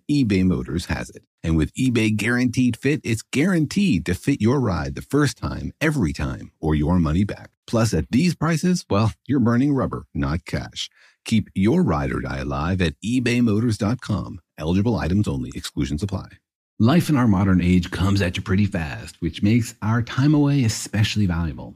eBay Motors has it. And with eBay Guaranteed Fit, it's guaranteed to fit your ride the first time, every time, or your money back. Plus, at these prices, well, you're burning rubber, not cash. Keep your ride or die alive at ebaymotors.com. Eligible items only, exclusions apply. Life in our modern age comes at you pretty fast, which makes our time away especially valuable.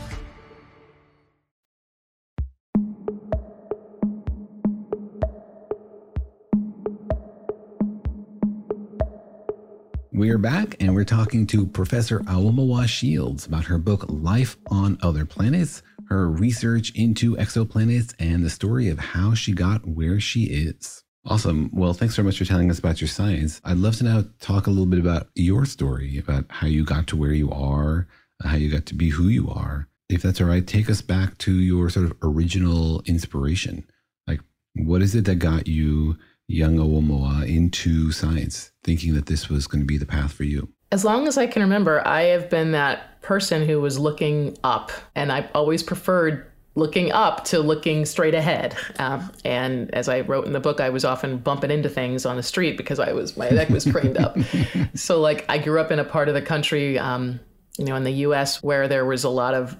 We're back and we're talking to Professor Aomawa Shields about her book Life on Other Planets, her research into exoplanets, and the story of how she got where she is. Awesome. Well, thanks so much for telling us about your science. I'd love to now talk a little bit about your story, about how you got to where you are, how you got to be who you are. If that's all right, take us back to your sort of original inspiration. Like, what is it that got you young Aomawa into science, thinking that this was going to be the path for you? As long as I can remember, I have been that person who was looking up, and I've always preferred looking up to looking straight ahead. Um, and as I wrote in the book, I was often bumping into things on the street because I was my neck was craned up. so, like, I grew up in a part of the country, um, you know, in the U.S. where there was a lot of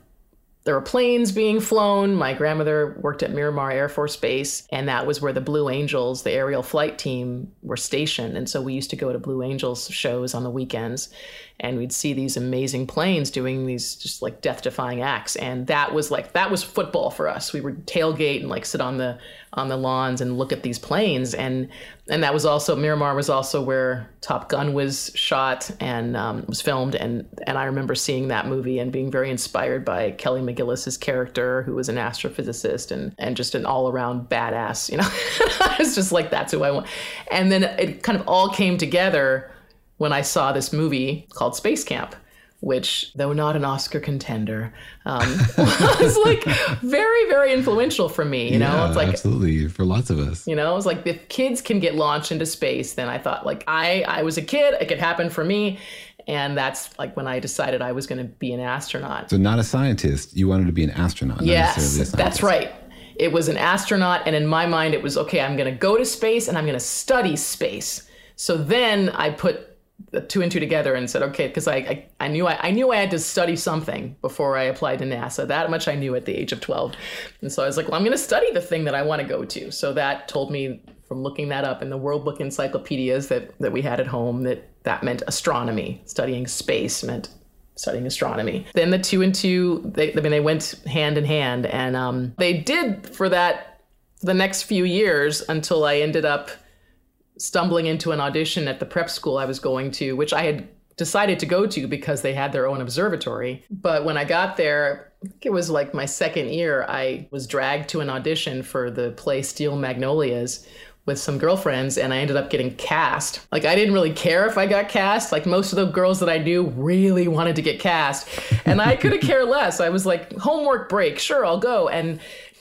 there were planes being flown. My grandmother worked at Miramar Air Force Base, and that was where the Blue Angels, the aerial flight team, were stationed. And so we used to go to Blue Angels shows on the weekends, and we'd see these amazing planes doing these just like death defying acts. And that was like, that was football for us. We would tailgate and like sit on the on the lawns and look at these planes and and that was also Miramar was also where Top Gun was shot and um, was filmed and and I remember seeing that movie and being very inspired by Kelly McGillis's character who was an astrophysicist and and just an all around badass you know it's just like that's who I want and then it kind of all came together when I saw this movie called Space Camp which, though not an Oscar contender, um, was like very, very influential for me. You know, yeah, it's like absolutely for lots of us. You know, it's like if kids can get launched into space, then I thought like I, I was a kid, it could happen for me, and that's like when I decided I was going to be an astronaut. So not a scientist, you wanted to be an astronaut. Yes, that's right. It was an astronaut, and in my mind, it was okay. I'm going to go to space, and I'm going to study space. So then I put the two and two together and said, okay, because I, I, I knew I, I knew I had to study something before I applied to NASA. That much I knew at the age of 12. And so I was like, well, I'm going to study the thing that I want to go to. So that told me from looking that up in the World Book encyclopedias that, that we had at home that that meant astronomy. Studying space meant studying astronomy. Then the two and two, they, I mean, they went hand in hand. And um, they did for that, the next few years until I ended up stumbling into an audition at the prep school I was going to, which I had decided to go to because they had their own observatory. But when I got there, I think it was like my second year, I was dragged to an audition for the play Steel Magnolias with some girlfriends and I ended up getting cast. Like I didn't really care if I got cast. Like most of the girls that I knew really wanted to get cast. And I could have cared less. I was like, homework break, sure, I'll go. And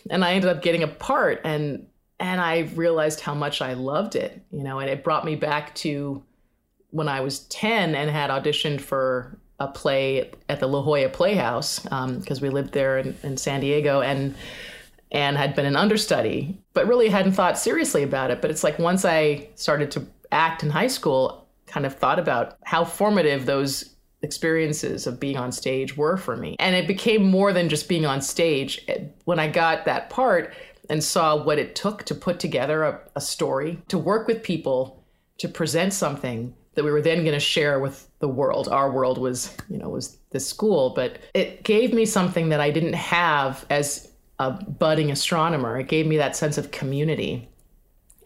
and I ended up getting a part and and I realized how much I loved it, you know, and it brought me back to when I was 10 and had auditioned for a play at the La Jolla Playhouse because um, we lived there in, in, San Diego and and had been an understudy, but really hadn't thought seriously about it. But it's like once I started to act in high school, kind of thought about how formative those experiences of being on stage were for me. And it became more than just being on stage. When I got that part, and saw what it took to put together a, a story, to work with people, to present something that we were then going to share with the world. Our world was, you know, was the school, but it gave me something that I didn't have as a budding astronomer. It gave me that sense of community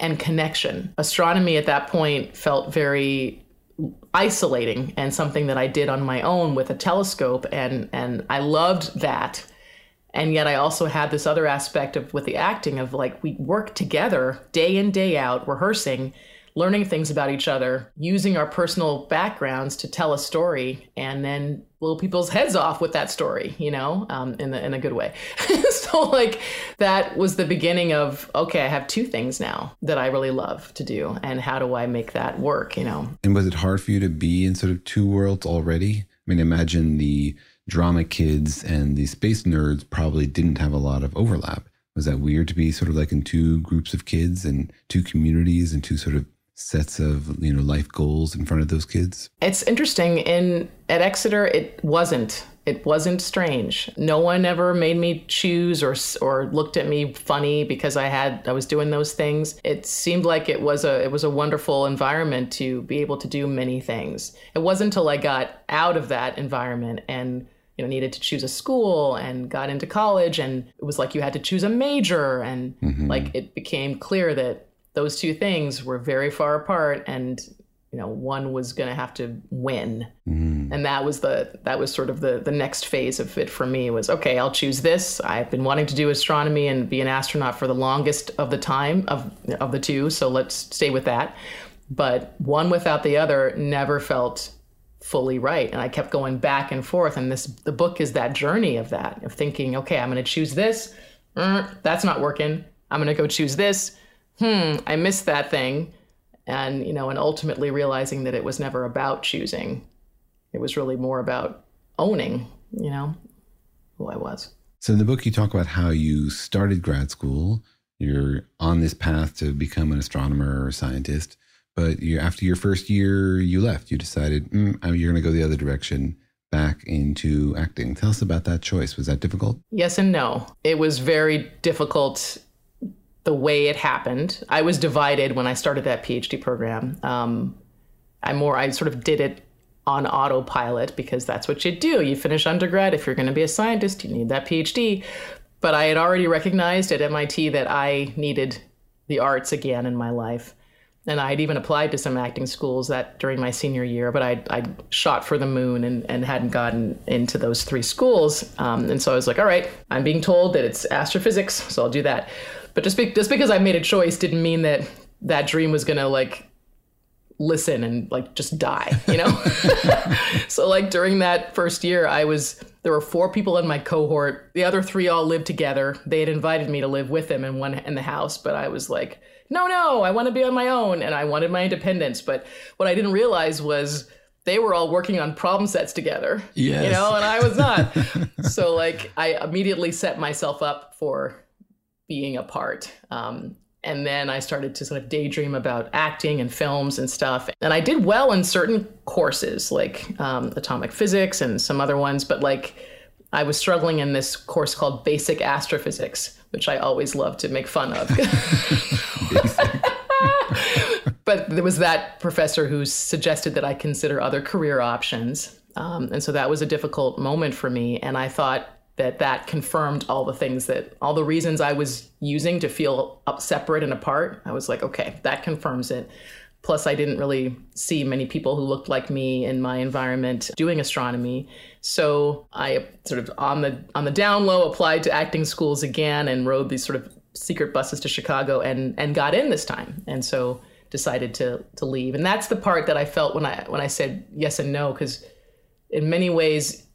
and connection. Astronomy at that point felt very isolating and something that I did on my own with a telescope and and I loved that and yet i also had this other aspect of with the acting of like we work together day in day out rehearsing learning things about each other using our personal backgrounds to tell a story and then blow people's heads off with that story you know um, in, the, in a good way. So like that was the beginning of okay i have two things now that i really love to do and how do i make that work you know? And was it hard for you to be in sort of two worlds already? I mean imagine the drama kids and the space nerds probably didn't have a lot of overlap. Was that weird to be sort of like in two groups of kids and two communities and two sort of sets of you know life goals in front of those kids? It's interesting. In at Exeter, it wasn't. It wasn't strange. No one ever made me choose or or looked at me funny because I had I was doing those things. It seemed like it was a it was a wonderful environment to be able to do many things. It wasn't until I got out of that environment and you know needed to choose a school and got into college and it was like you had to choose a major and mm-hmm. like it became clear that those two things were very far apart and you know one was going to have to win mm-hmm. and that was the that was sort of the the next phase of it for me was okay I'll choose this I've been wanting to do astronomy and be an astronaut for the longest of the time of of the two so let's stay with that but one without the other never felt fully right. And i kept going back and forth. And this the book is that journey of that of thinking okay i'm going to choose this. Mm, that's not working. I'm going to go choose this. Hmm i missed that thing. And you know and ultimately realizing that it was never about choosing. It was really more about owning you know who i was. So in the book you talk about how you started grad school. You're on this path to become an astronomer or scientist but you, after your first year, you left. You decided mm, you're going to go the other direction back into acting. Tell us about that choice. Was that difficult? Yes and no. It was very difficult the way it happened. I was divided when I started that PhD program. Um, I more I sort of did it on autopilot because that's what you do. You finish undergrad. If you're going to be a scientist, you need that PhD. But I had already recognized at MIT that I needed the arts again in my life and I had even applied to some acting schools that during my senior year, but I I shot for the moon and, and hadn't gotten into those three schools. Um, and so I was like, all right, I'm being told that it's astrophysics, so I'll do that. But just be, just because I made a choice didn't mean that that dream was gonna like listen and like just die, you know. so like during that first year, I was there were four people in my cohort. The other three all lived together. They had invited me to live with them in one in the house, but I was like no, no, I want to be on my own and I wanted my independence. But what I didn't realize was they were all working on problem sets together. Yes. You know, and I was not. so like I immediately set myself up for being apart. Um, And then I started to sort of daydream about acting and films and stuff. And I did well in certain courses like um, atomic physics and some other ones, but like I was struggling in this course called Basic Astrophysics, which I always love to make fun of. but there was that professor who suggested that I consider other career options. Um, and so that was a difficult moment for me. And I thought that that confirmed all the things that, all the reasons I was using to feel up, separate and apart. I was like, okay, that confirms it. Plus, I didn't really see many people who looked like me in my environment doing astronomy. So I sort of on the on the down low applied to acting schools again and rode these sort of secret buses to Chicago and and got in this time. And so decided to to leave. And that's the part that I felt when I when I said yes and no because in many ways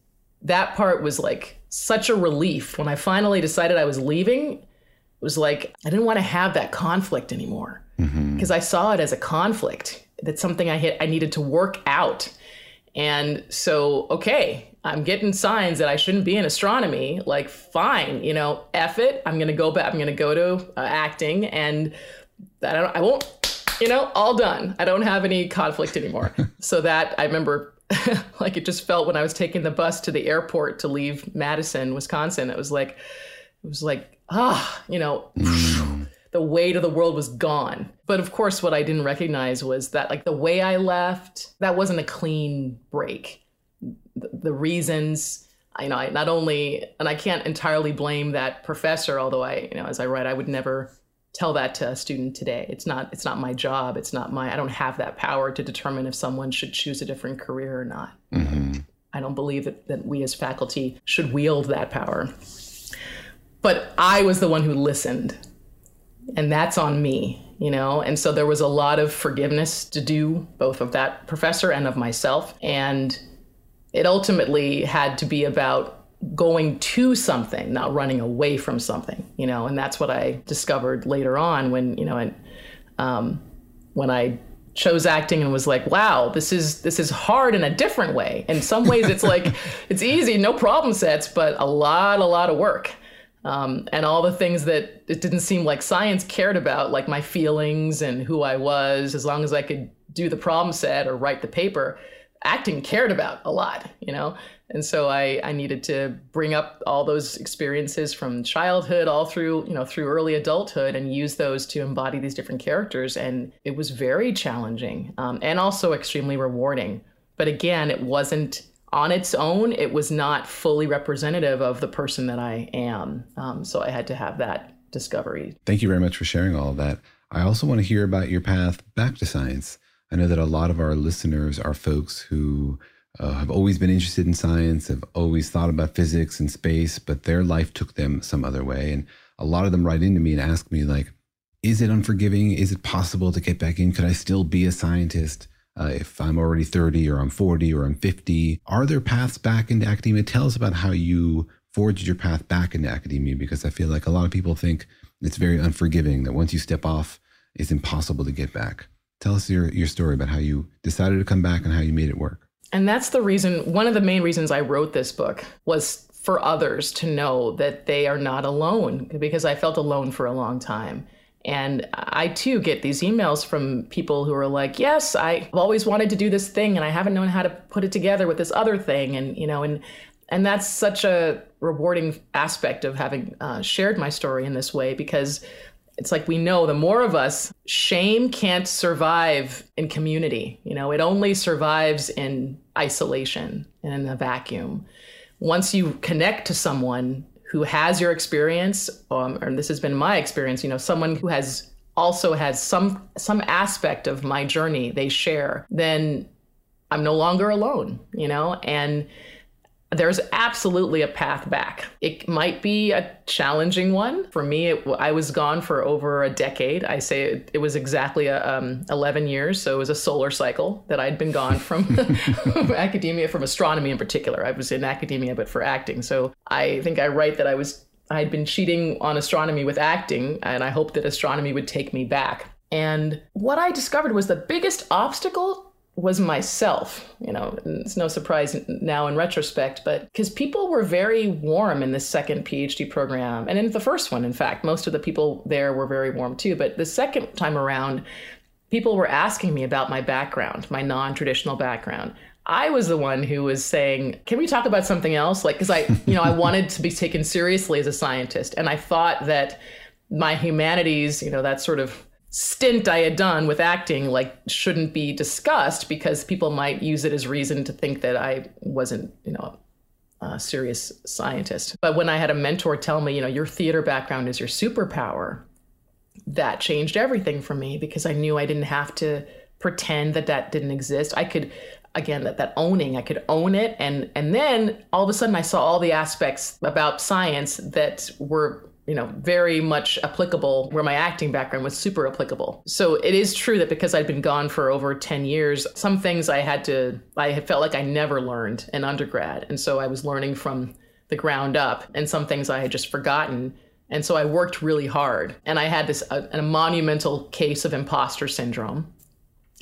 that part was like such a relief when I finally decided I was leaving. It was like I didn't want to have that conflict anymore because mm-hmm. I saw it as a conflict. That's something I hit I needed to work out. And so, okay, I'm getting signs that I shouldn't be in astronomy. Like, fine, you know, F it. I'm going to go back. I'm going to go to uh, acting and I don't, I won't, you know, all done. I don't have any conflict anymore. so that I remember like it just felt when I was taking the bus to the airport to leave Madison, Wisconsin. It was like, it was like, ah, you know, the weight of the world was gone. But of course, what I didn't recognize was that like the way I left, that wasn't a clean break the reasons you know, I not only, and I can't entirely blame that professor, although I, you know, as I write, I would never tell that to a student today. It's not, it's not my job. It's not my, I don't have that power to determine if someone should choose a different career or not. Mm-hmm. I don't believe that, that we as faculty should wield that power. But I was the one who listened, and that's on me, you know? And so there was a lot of forgiveness to do, both of that professor and of myself. And it ultimately had to be about going to something, not running away from something, you know, and that's what I discovered later on when, you know, and um, when I chose acting and was like, wow, this is this is hard in a different way. In some ways, it's like it's easy, no problem sets, but a lot, a lot of work. Um, and all the things that it didn't seem like science cared about, like my feelings and who I was, as long as I could do the problem set or write the paper, acting cared about a lot, you know? And so I, I needed to bring up all those experiences from childhood all through, you know, through early adulthood and use those to embody these different characters. And it was very challenging um, and also extremely rewarding. But again, it wasn't on its own, it was not fully representative of the person that I am. Um, so I had to have that discovery. Thank you very much for sharing all of that. I also want to hear about your path back to science. I know that a lot of our listeners are folks who uh, have always been interested in science, have always thought about physics and space, but their life took them some other way. And a lot of them write into me and ask me, like, is it unforgiving? Is it possible to get back in? Could I still be a scientist uh, if I'm already 30 or I'm 40 or I'm 50? Are there paths back into academia? Tell us about how you forged your path back into academia because I feel like a lot of people think it's very unforgiving that once you step off, it's impossible to get back. Tell us your, your story about how you decided to come back and how you made it work. And that's the reason, one of the main reasons I wrote this book was for others to know that they are not alone because I felt alone for a long time. And I too get these emails from people who are like, "Yes, I've always wanted to do this thing and I haven't known how to put it together with this other thing." And you know, and and that's such a rewarding aspect of having uh, shared my story in this way because it's like we know the more of us, shame can't survive in community. You know, it only survives in isolation and in a vacuum. Once you connect to someone who has your experience, um, and this has been my experience, you know, someone who has also has some some aspect of my journey they share, then I'm no longer alone, you know, and there's absolutely a path back. It might be a challenging one. For me, it, I was gone for over a decade. I say it, it was exactly a, um, 11 years. So it was a solar cycle that I'd been gone from academia, from astronomy in particular. I was in academia, but for acting. So I think I write that I was I had been cheating on astronomy with acting, and I hoped that astronomy would take me back. And what I discovered was the biggest obstacle was myself. You know, it's no surprise now in retrospect, but because people were very warm in the second PhD program, and in the first one, in fact, most of the people there were very warm too. But the second time around, people were asking me about my background, my non traditional background. I was the one who was saying, "Can we talk about something else?" Like, because I, you know, I wanted to be taken seriously as a scientist, and I thought that my humanities, you know, that sort of stint I had done with acting, like, shouldn't be discussed because people might use it as reason to think that I wasn't, you know, a serious scientist. But when I had a mentor tell me, you know, your theater background is your superpower, that changed everything for me because I knew I didn't have to pretend that that didn't exist. I could again that that owning i could own it and and then all of a sudden i saw all the aspects about science that were you know very much applicable where my acting background was super applicable. So it is true that because i'd been gone for over 10 years some things i had to i felt like i never learned in undergrad. And so i was learning from the ground up and some things i had just forgotten. And so i worked really hard. And i had this a, a monumental case of imposter syndrome.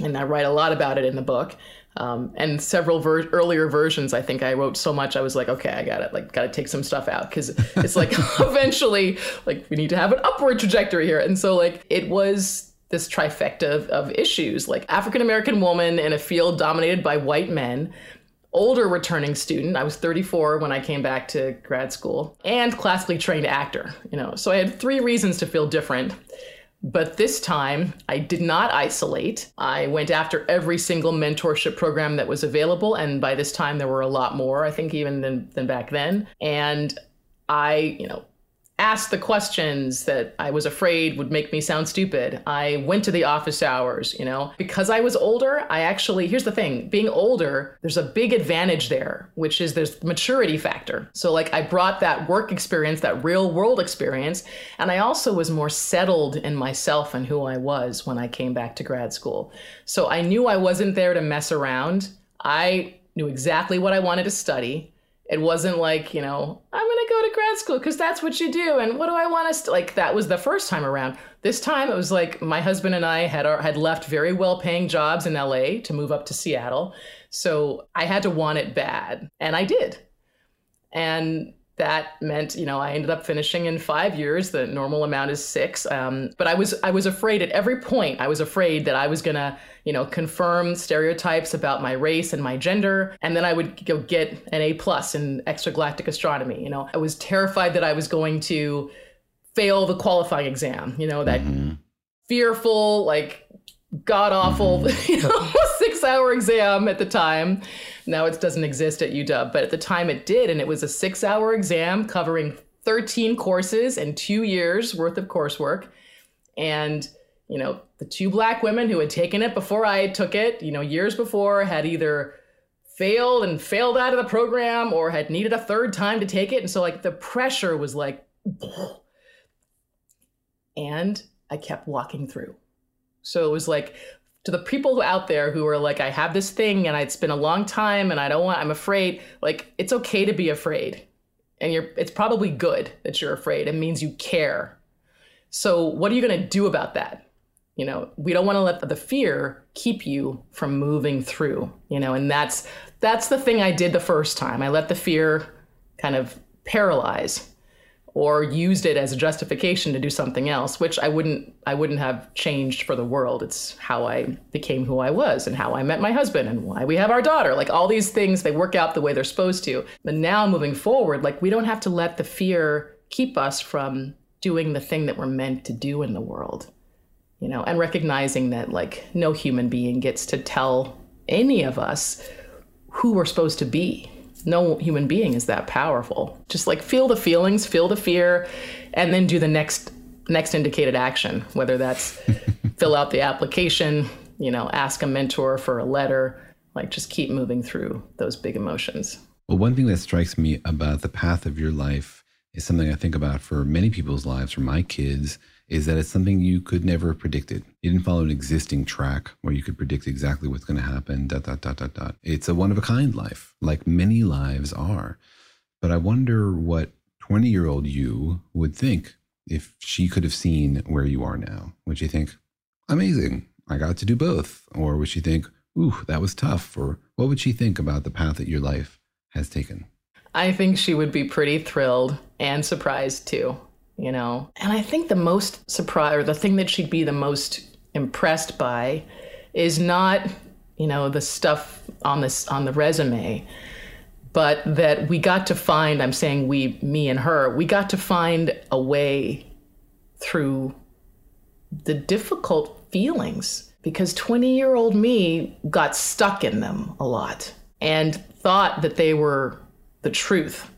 And i write a lot about it in the book um, and several ver- earlier versions, I think I wrote so much I was like, okay, I got it. Like, got to take some stuff out because it's like eventually, like, we need to have an upward trajectory here. And so, like, it was this trifecta of, of issues, like African American woman in a field dominated by white men, older returning student. I was 34 when I came back to grad school, and classically trained actor. You know, so I had three reasons to feel different. But this time, I did not isolate. I went after every single mentorship program that was available. And by this time, there were a lot more, I think, even than, than back then. And I, you know, asked the questions that I was afraid would make me sound stupid. I went to the office hours, you know. Because I was older, I actually, here's the thing being older, there's a big advantage there, which is there's the maturity factor. So, like, I brought that work experience, that real world experience, and I also was more settled in myself and who I was when I came back to grad school. So, I knew I wasn't there to mess around. I knew exactly what I wanted to study. It wasn't like, you know, I'm going to go to grad school because that's what you do. And what do I want to, like, that was the first time around. This time it was like my husband and I had, our, had left very well paying jobs in LA to move up to Seattle. So I had to want it bad. And I did. And that meant you know i ended up finishing in five years the normal amount is six um, but i was i was afraid at every point i was afraid that i was going to you know confirm stereotypes about my race and my gender and then i would go get an a plus in extragalactic astronomy you know i was terrified that i was going to fail the qualifying exam you know that mm-hmm. fearful like god awful mm-hmm. you know, six hour exam at the time now it doesn't exist at UW, but at the time it did. And it was a six hour exam covering 13 courses and two years worth of coursework. And, you know, the two black women who had taken it before I took it, you know, years before had either failed and failed out of the program or had needed a third time to take it. And so, like, the pressure was like, and I kept walking through. So it was like to the people out there who are like, I have this thing and it's been a long time and I don't want, I'm afraid, like, it's okay to be afraid. And you're, it's probably good that you're afraid. It means you care. So, what are you going to do about that? You know, we don't want to let the fear keep you from moving through, you know, and that's, that's the thing I did the first time. I let the fear kind of paralyze or used it as a justification to do something else which i wouldn't i wouldn't have changed for the world. It's how i became who i was and how i met my husband and why we have our daughter like all these things they work out the way they're supposed to. But now moving forward like we don't have to let the fear keep us from doing the thing that we're meant to do in the world you know and recognizing that like no human being gets to tell any of us who we're supposed to be no human being is that powerful. Just like feel the feelings, feel the fear, and then do the next next indicated action, whether that's fill out the application, you know, ask a mentor for a letter, like just keep moving through those big emotions. Well, one thing that strikes me about the path of your life is something I think about for many people's lives, for my kids, is that it's something you could never have predicted. You didn't follow an existing track where you could predict exactly what's going to happen, dot, dot, dot, dot, dot. It's a one of a kind life, like many lives are. But I wonder what 20 year old you would think if she could have seen where you are now. Would she think, amazing, I got to do both? Or would she think, ooh, that was tough? Or what would she think about the path that your life has taken? I think she would be pretty thrilled and surprised too, you know. And I think the most surprise or the thing that she'd be the most impressed by is not, you know, the stuff on this on the resume, but that we got to find, I'm saying we, me and her, we got to find a way through the difficult feelings because 20 year old me got stuck in them a lot and thought that they were the truth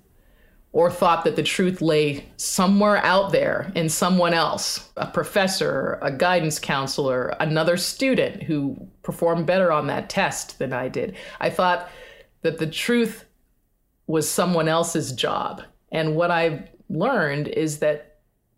or thought that the truth lay somewhere out there in someone else a professor, a guidance counselor, another student who performed better on that test than I did. I thought that the truth was someone else's job. And what I've learned is that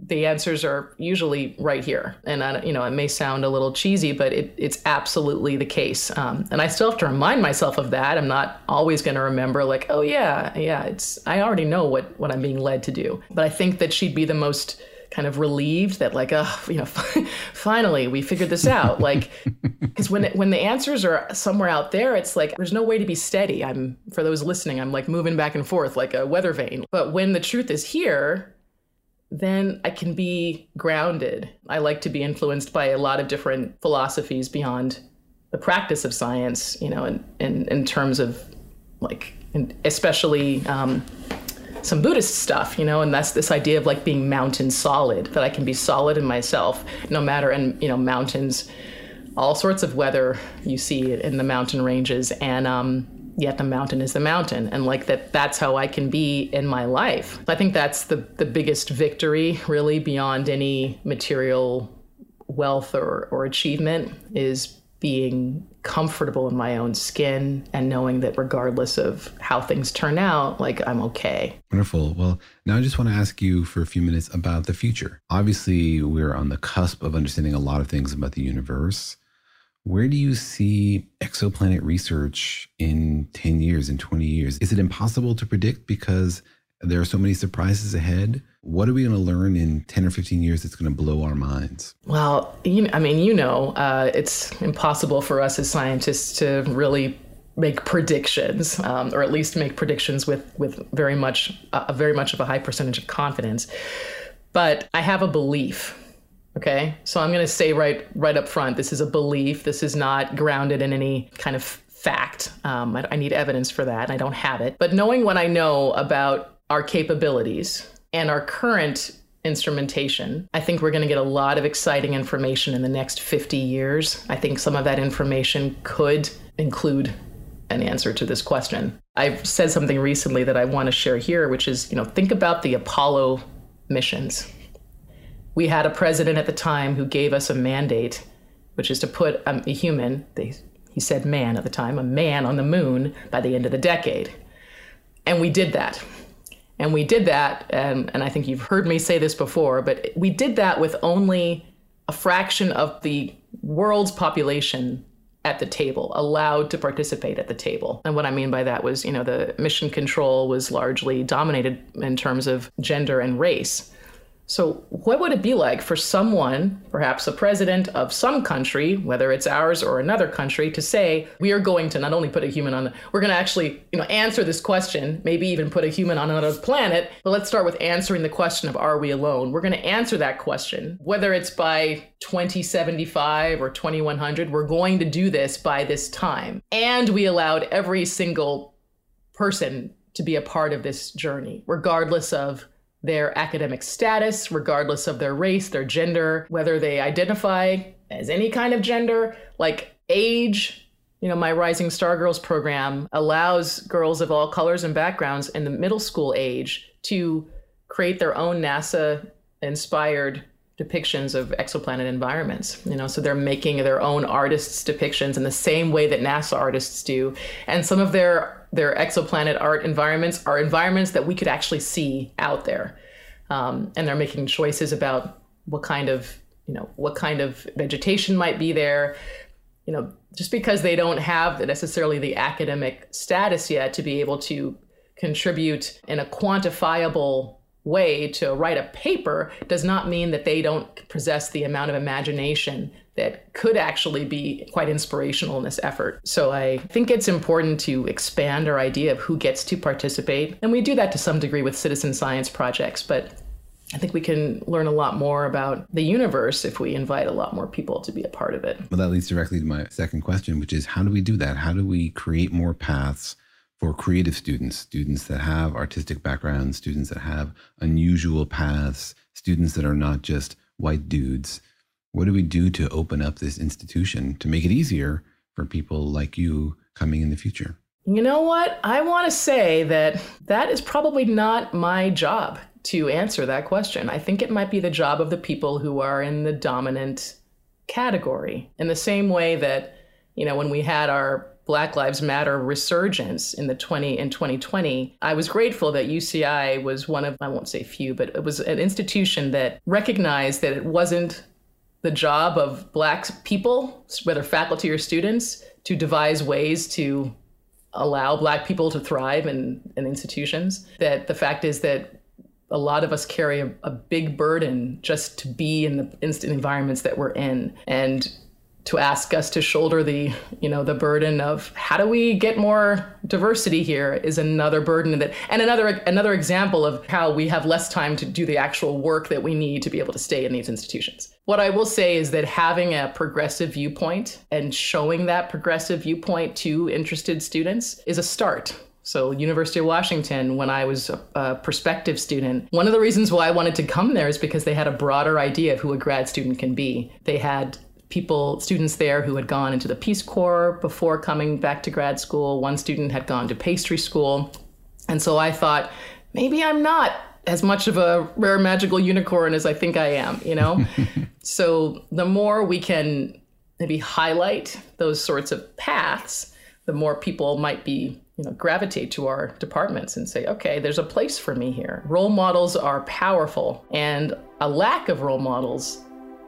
the answers are usually right here. And I, you know, it may sound a little cheesy, but it, it's absolutely the case. Um, and I still have to remind myself of that. I'm not always going to remember, like, oh yeah, yeah, it's I already know what what I'm being led to do. But I think that she'd be the most kind of relieved that like oh you know finally we figured this out like because when it, when the answers are somewhere out there it's like there's no way to be steady i'm for those listening i'm like moving back and forth like a weather vane but when the truth is here then I can be grounded. I like to be influenced by a lot of different philosophies beyond the practice of science, you know, in, in, in terms of like, especially um, some Buddhist stuff, you know, and that's this idea of like being mountain solid, that I can be solid in myself, no matter, and, you know, mountains, all sorts of weather you see in the mountain ranges. And, um, yet the mountain is the mountain and like that that's how i can be in my life. I think that's the the biggest victory really beyond any material wealth or or achievement is being comfortable in my own skin and knowing that regardless of how things turn out like i'm okay. Wonderful. Well now i just want to ask you for a few minutes about the future. Obviously we're on the cusp of understanding a lot of things about the universe where do you see exoplanet research in 10 years, in 20 years? Is it impossible to predict because there are so many surprises ahead? What are we going to learn in 10 or 15 years that's going to blow our minds? Well, you, I mean, you know, uh, it's impossible for us as scientists to really make predictions, um, or at least make predictions with with very much uh, very much of a high percentage of confidence. But I have a belief Okay. So I'm going to say right right up front, this is a belief. This is not grounded in any kind of fact. Um, I, I need evidence for that, and I don't have it. But knowing what I know about our capabilities and our current instrumentation, I think we're going to get a lot of exciting information in the next 50 years. I think some of that information could include an answer to this question. I've said something recently that I want to share here, which is, you know, think about the Apollo missions we had a president at the time who gave us a mandate, which is to put a, a human, they, he said man at the time, a man on the moon by the end of the decade. And we did that. And we did that, and, and I think you've heard me say this before, but we did that with only a fraction of the world's population at the table, allowed to participate at the table. And what I mean by that was, you know, the mission control was largely dominated in terms of gender and race. So, what would it be like for someone, perhaps a president of some country, whether it's ours or another country, to say, we are going to not only put a human on the, we're going to actually, you know, answer this question, maybe even put a human on another planet, but let's start with answering the question of are we alone? We're going to answer that question, whether it's by 2075 or 2100, we're going to do this by this time. And we allowed every single person to be a part of this journey, regardless of their academic status, regardless of their race, their gender, whether they identify as any kind of gender, like age. You know, my Rising Star Girls program allows girls of all colors and backgrounds in the middle school age to create their own NASA inspired depictions of exoplanet environments you know so they're making their own artists depictions in the same way that nasa artists do and some of their their exoplanet art environments are environments that we could actually see out there. Um, and they're making choices about what kind of you know what kind of vegetation might be there. You know just because they don't have necessarily the academic status yet to be able to contribute in a quantifiable way to write a paper does not mean that they don't possess the amount of imagination that could actually be quite inspirational in this effort. So I think it's important to expand our idea of who gets to participate. And we do that to some degree with citizen science projects, but I think we can learn a lot more about the universe if we invite a lot more people to be a part of it. Well, that leads directly to my second question, which is how do we do that? How do we create more paths for creative students, students that have artistic backgrounds, students that have unusual paths, students that are not just white dudes? What do we do to open up this institution to make it easier for people like you coming in the future? You know what? I want to say that that is probably not my job to answer that question. I think it might be the job of the people who are in the dominant category. In the same way that, you know, when we had our Black Lives Matter resurgence in the 20 in 2020, I was grateful that UCI was one of I won't say few, but it was an institution that recognized that it wasn't the job of black people, whether faculty or students, to devise ways to allow black people to thrive in, in institutions. That the fact is that a lot of us carry a, a big burden just to be in the instant environments that we're in and to ask us to shoulder the you know the burden of how do we get more diversity here is another burden that and another another example of how we have less time to do the actual work that we need to be able to stay in these institutions what i will say is that having a progressive viewpoint and showing that progressive viewpoint to interested students is a start so, University of Washington, when I was a, prospective student, one of the reasons why I wanted to come there is because they had a broader idea of who a grad student can be. They had people, students there who had gone into the Peace Corps before coming back to grad school. One student had gone to pastry school. And so I thought, maybe I'm not as much of a rare magical unicorn as I think I am, you know? so the more we can maybe highlight those sorts of paths, the more people might be you know gravitate to our departments and say okay there's a place for me here role models are powerful and a lack of role models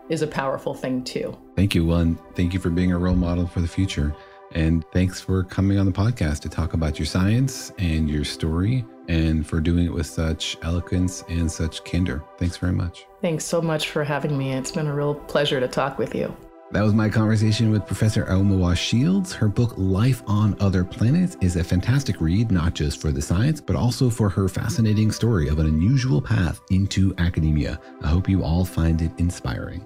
is a powerful thing too thank you well and thank you for being a role model for the future and thanks for coming on the podcast to talk about your science and your story and for doing it with such eloquence and such candor thanks very much thanks so much for having me it's been a real pleasure to talk with you that was my conversation with Professor Aomawa Shields. Her book, Life on Other Planets, is a fantastic read, not just for the science, but also for her fascinating story of an unusual path into academia. I hope you all find it inspiring.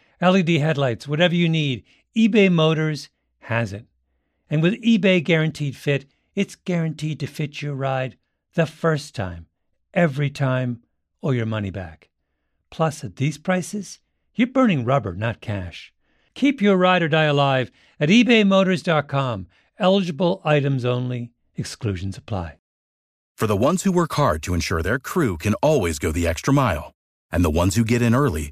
LED headlights, whatever you need, eBay Motors has it. And with eBay Guaranteed Fit, it's guaranteed to fit your ride the first time, every time, or your money back. Plus, at these prices, you're burning rubber, not cash. Keep your ride or die alive at ebaymotors.com. Eligible items only, exclusions apply. For the ones who work hard to ensure their crew can always go the extra mile, and the ones who get in early,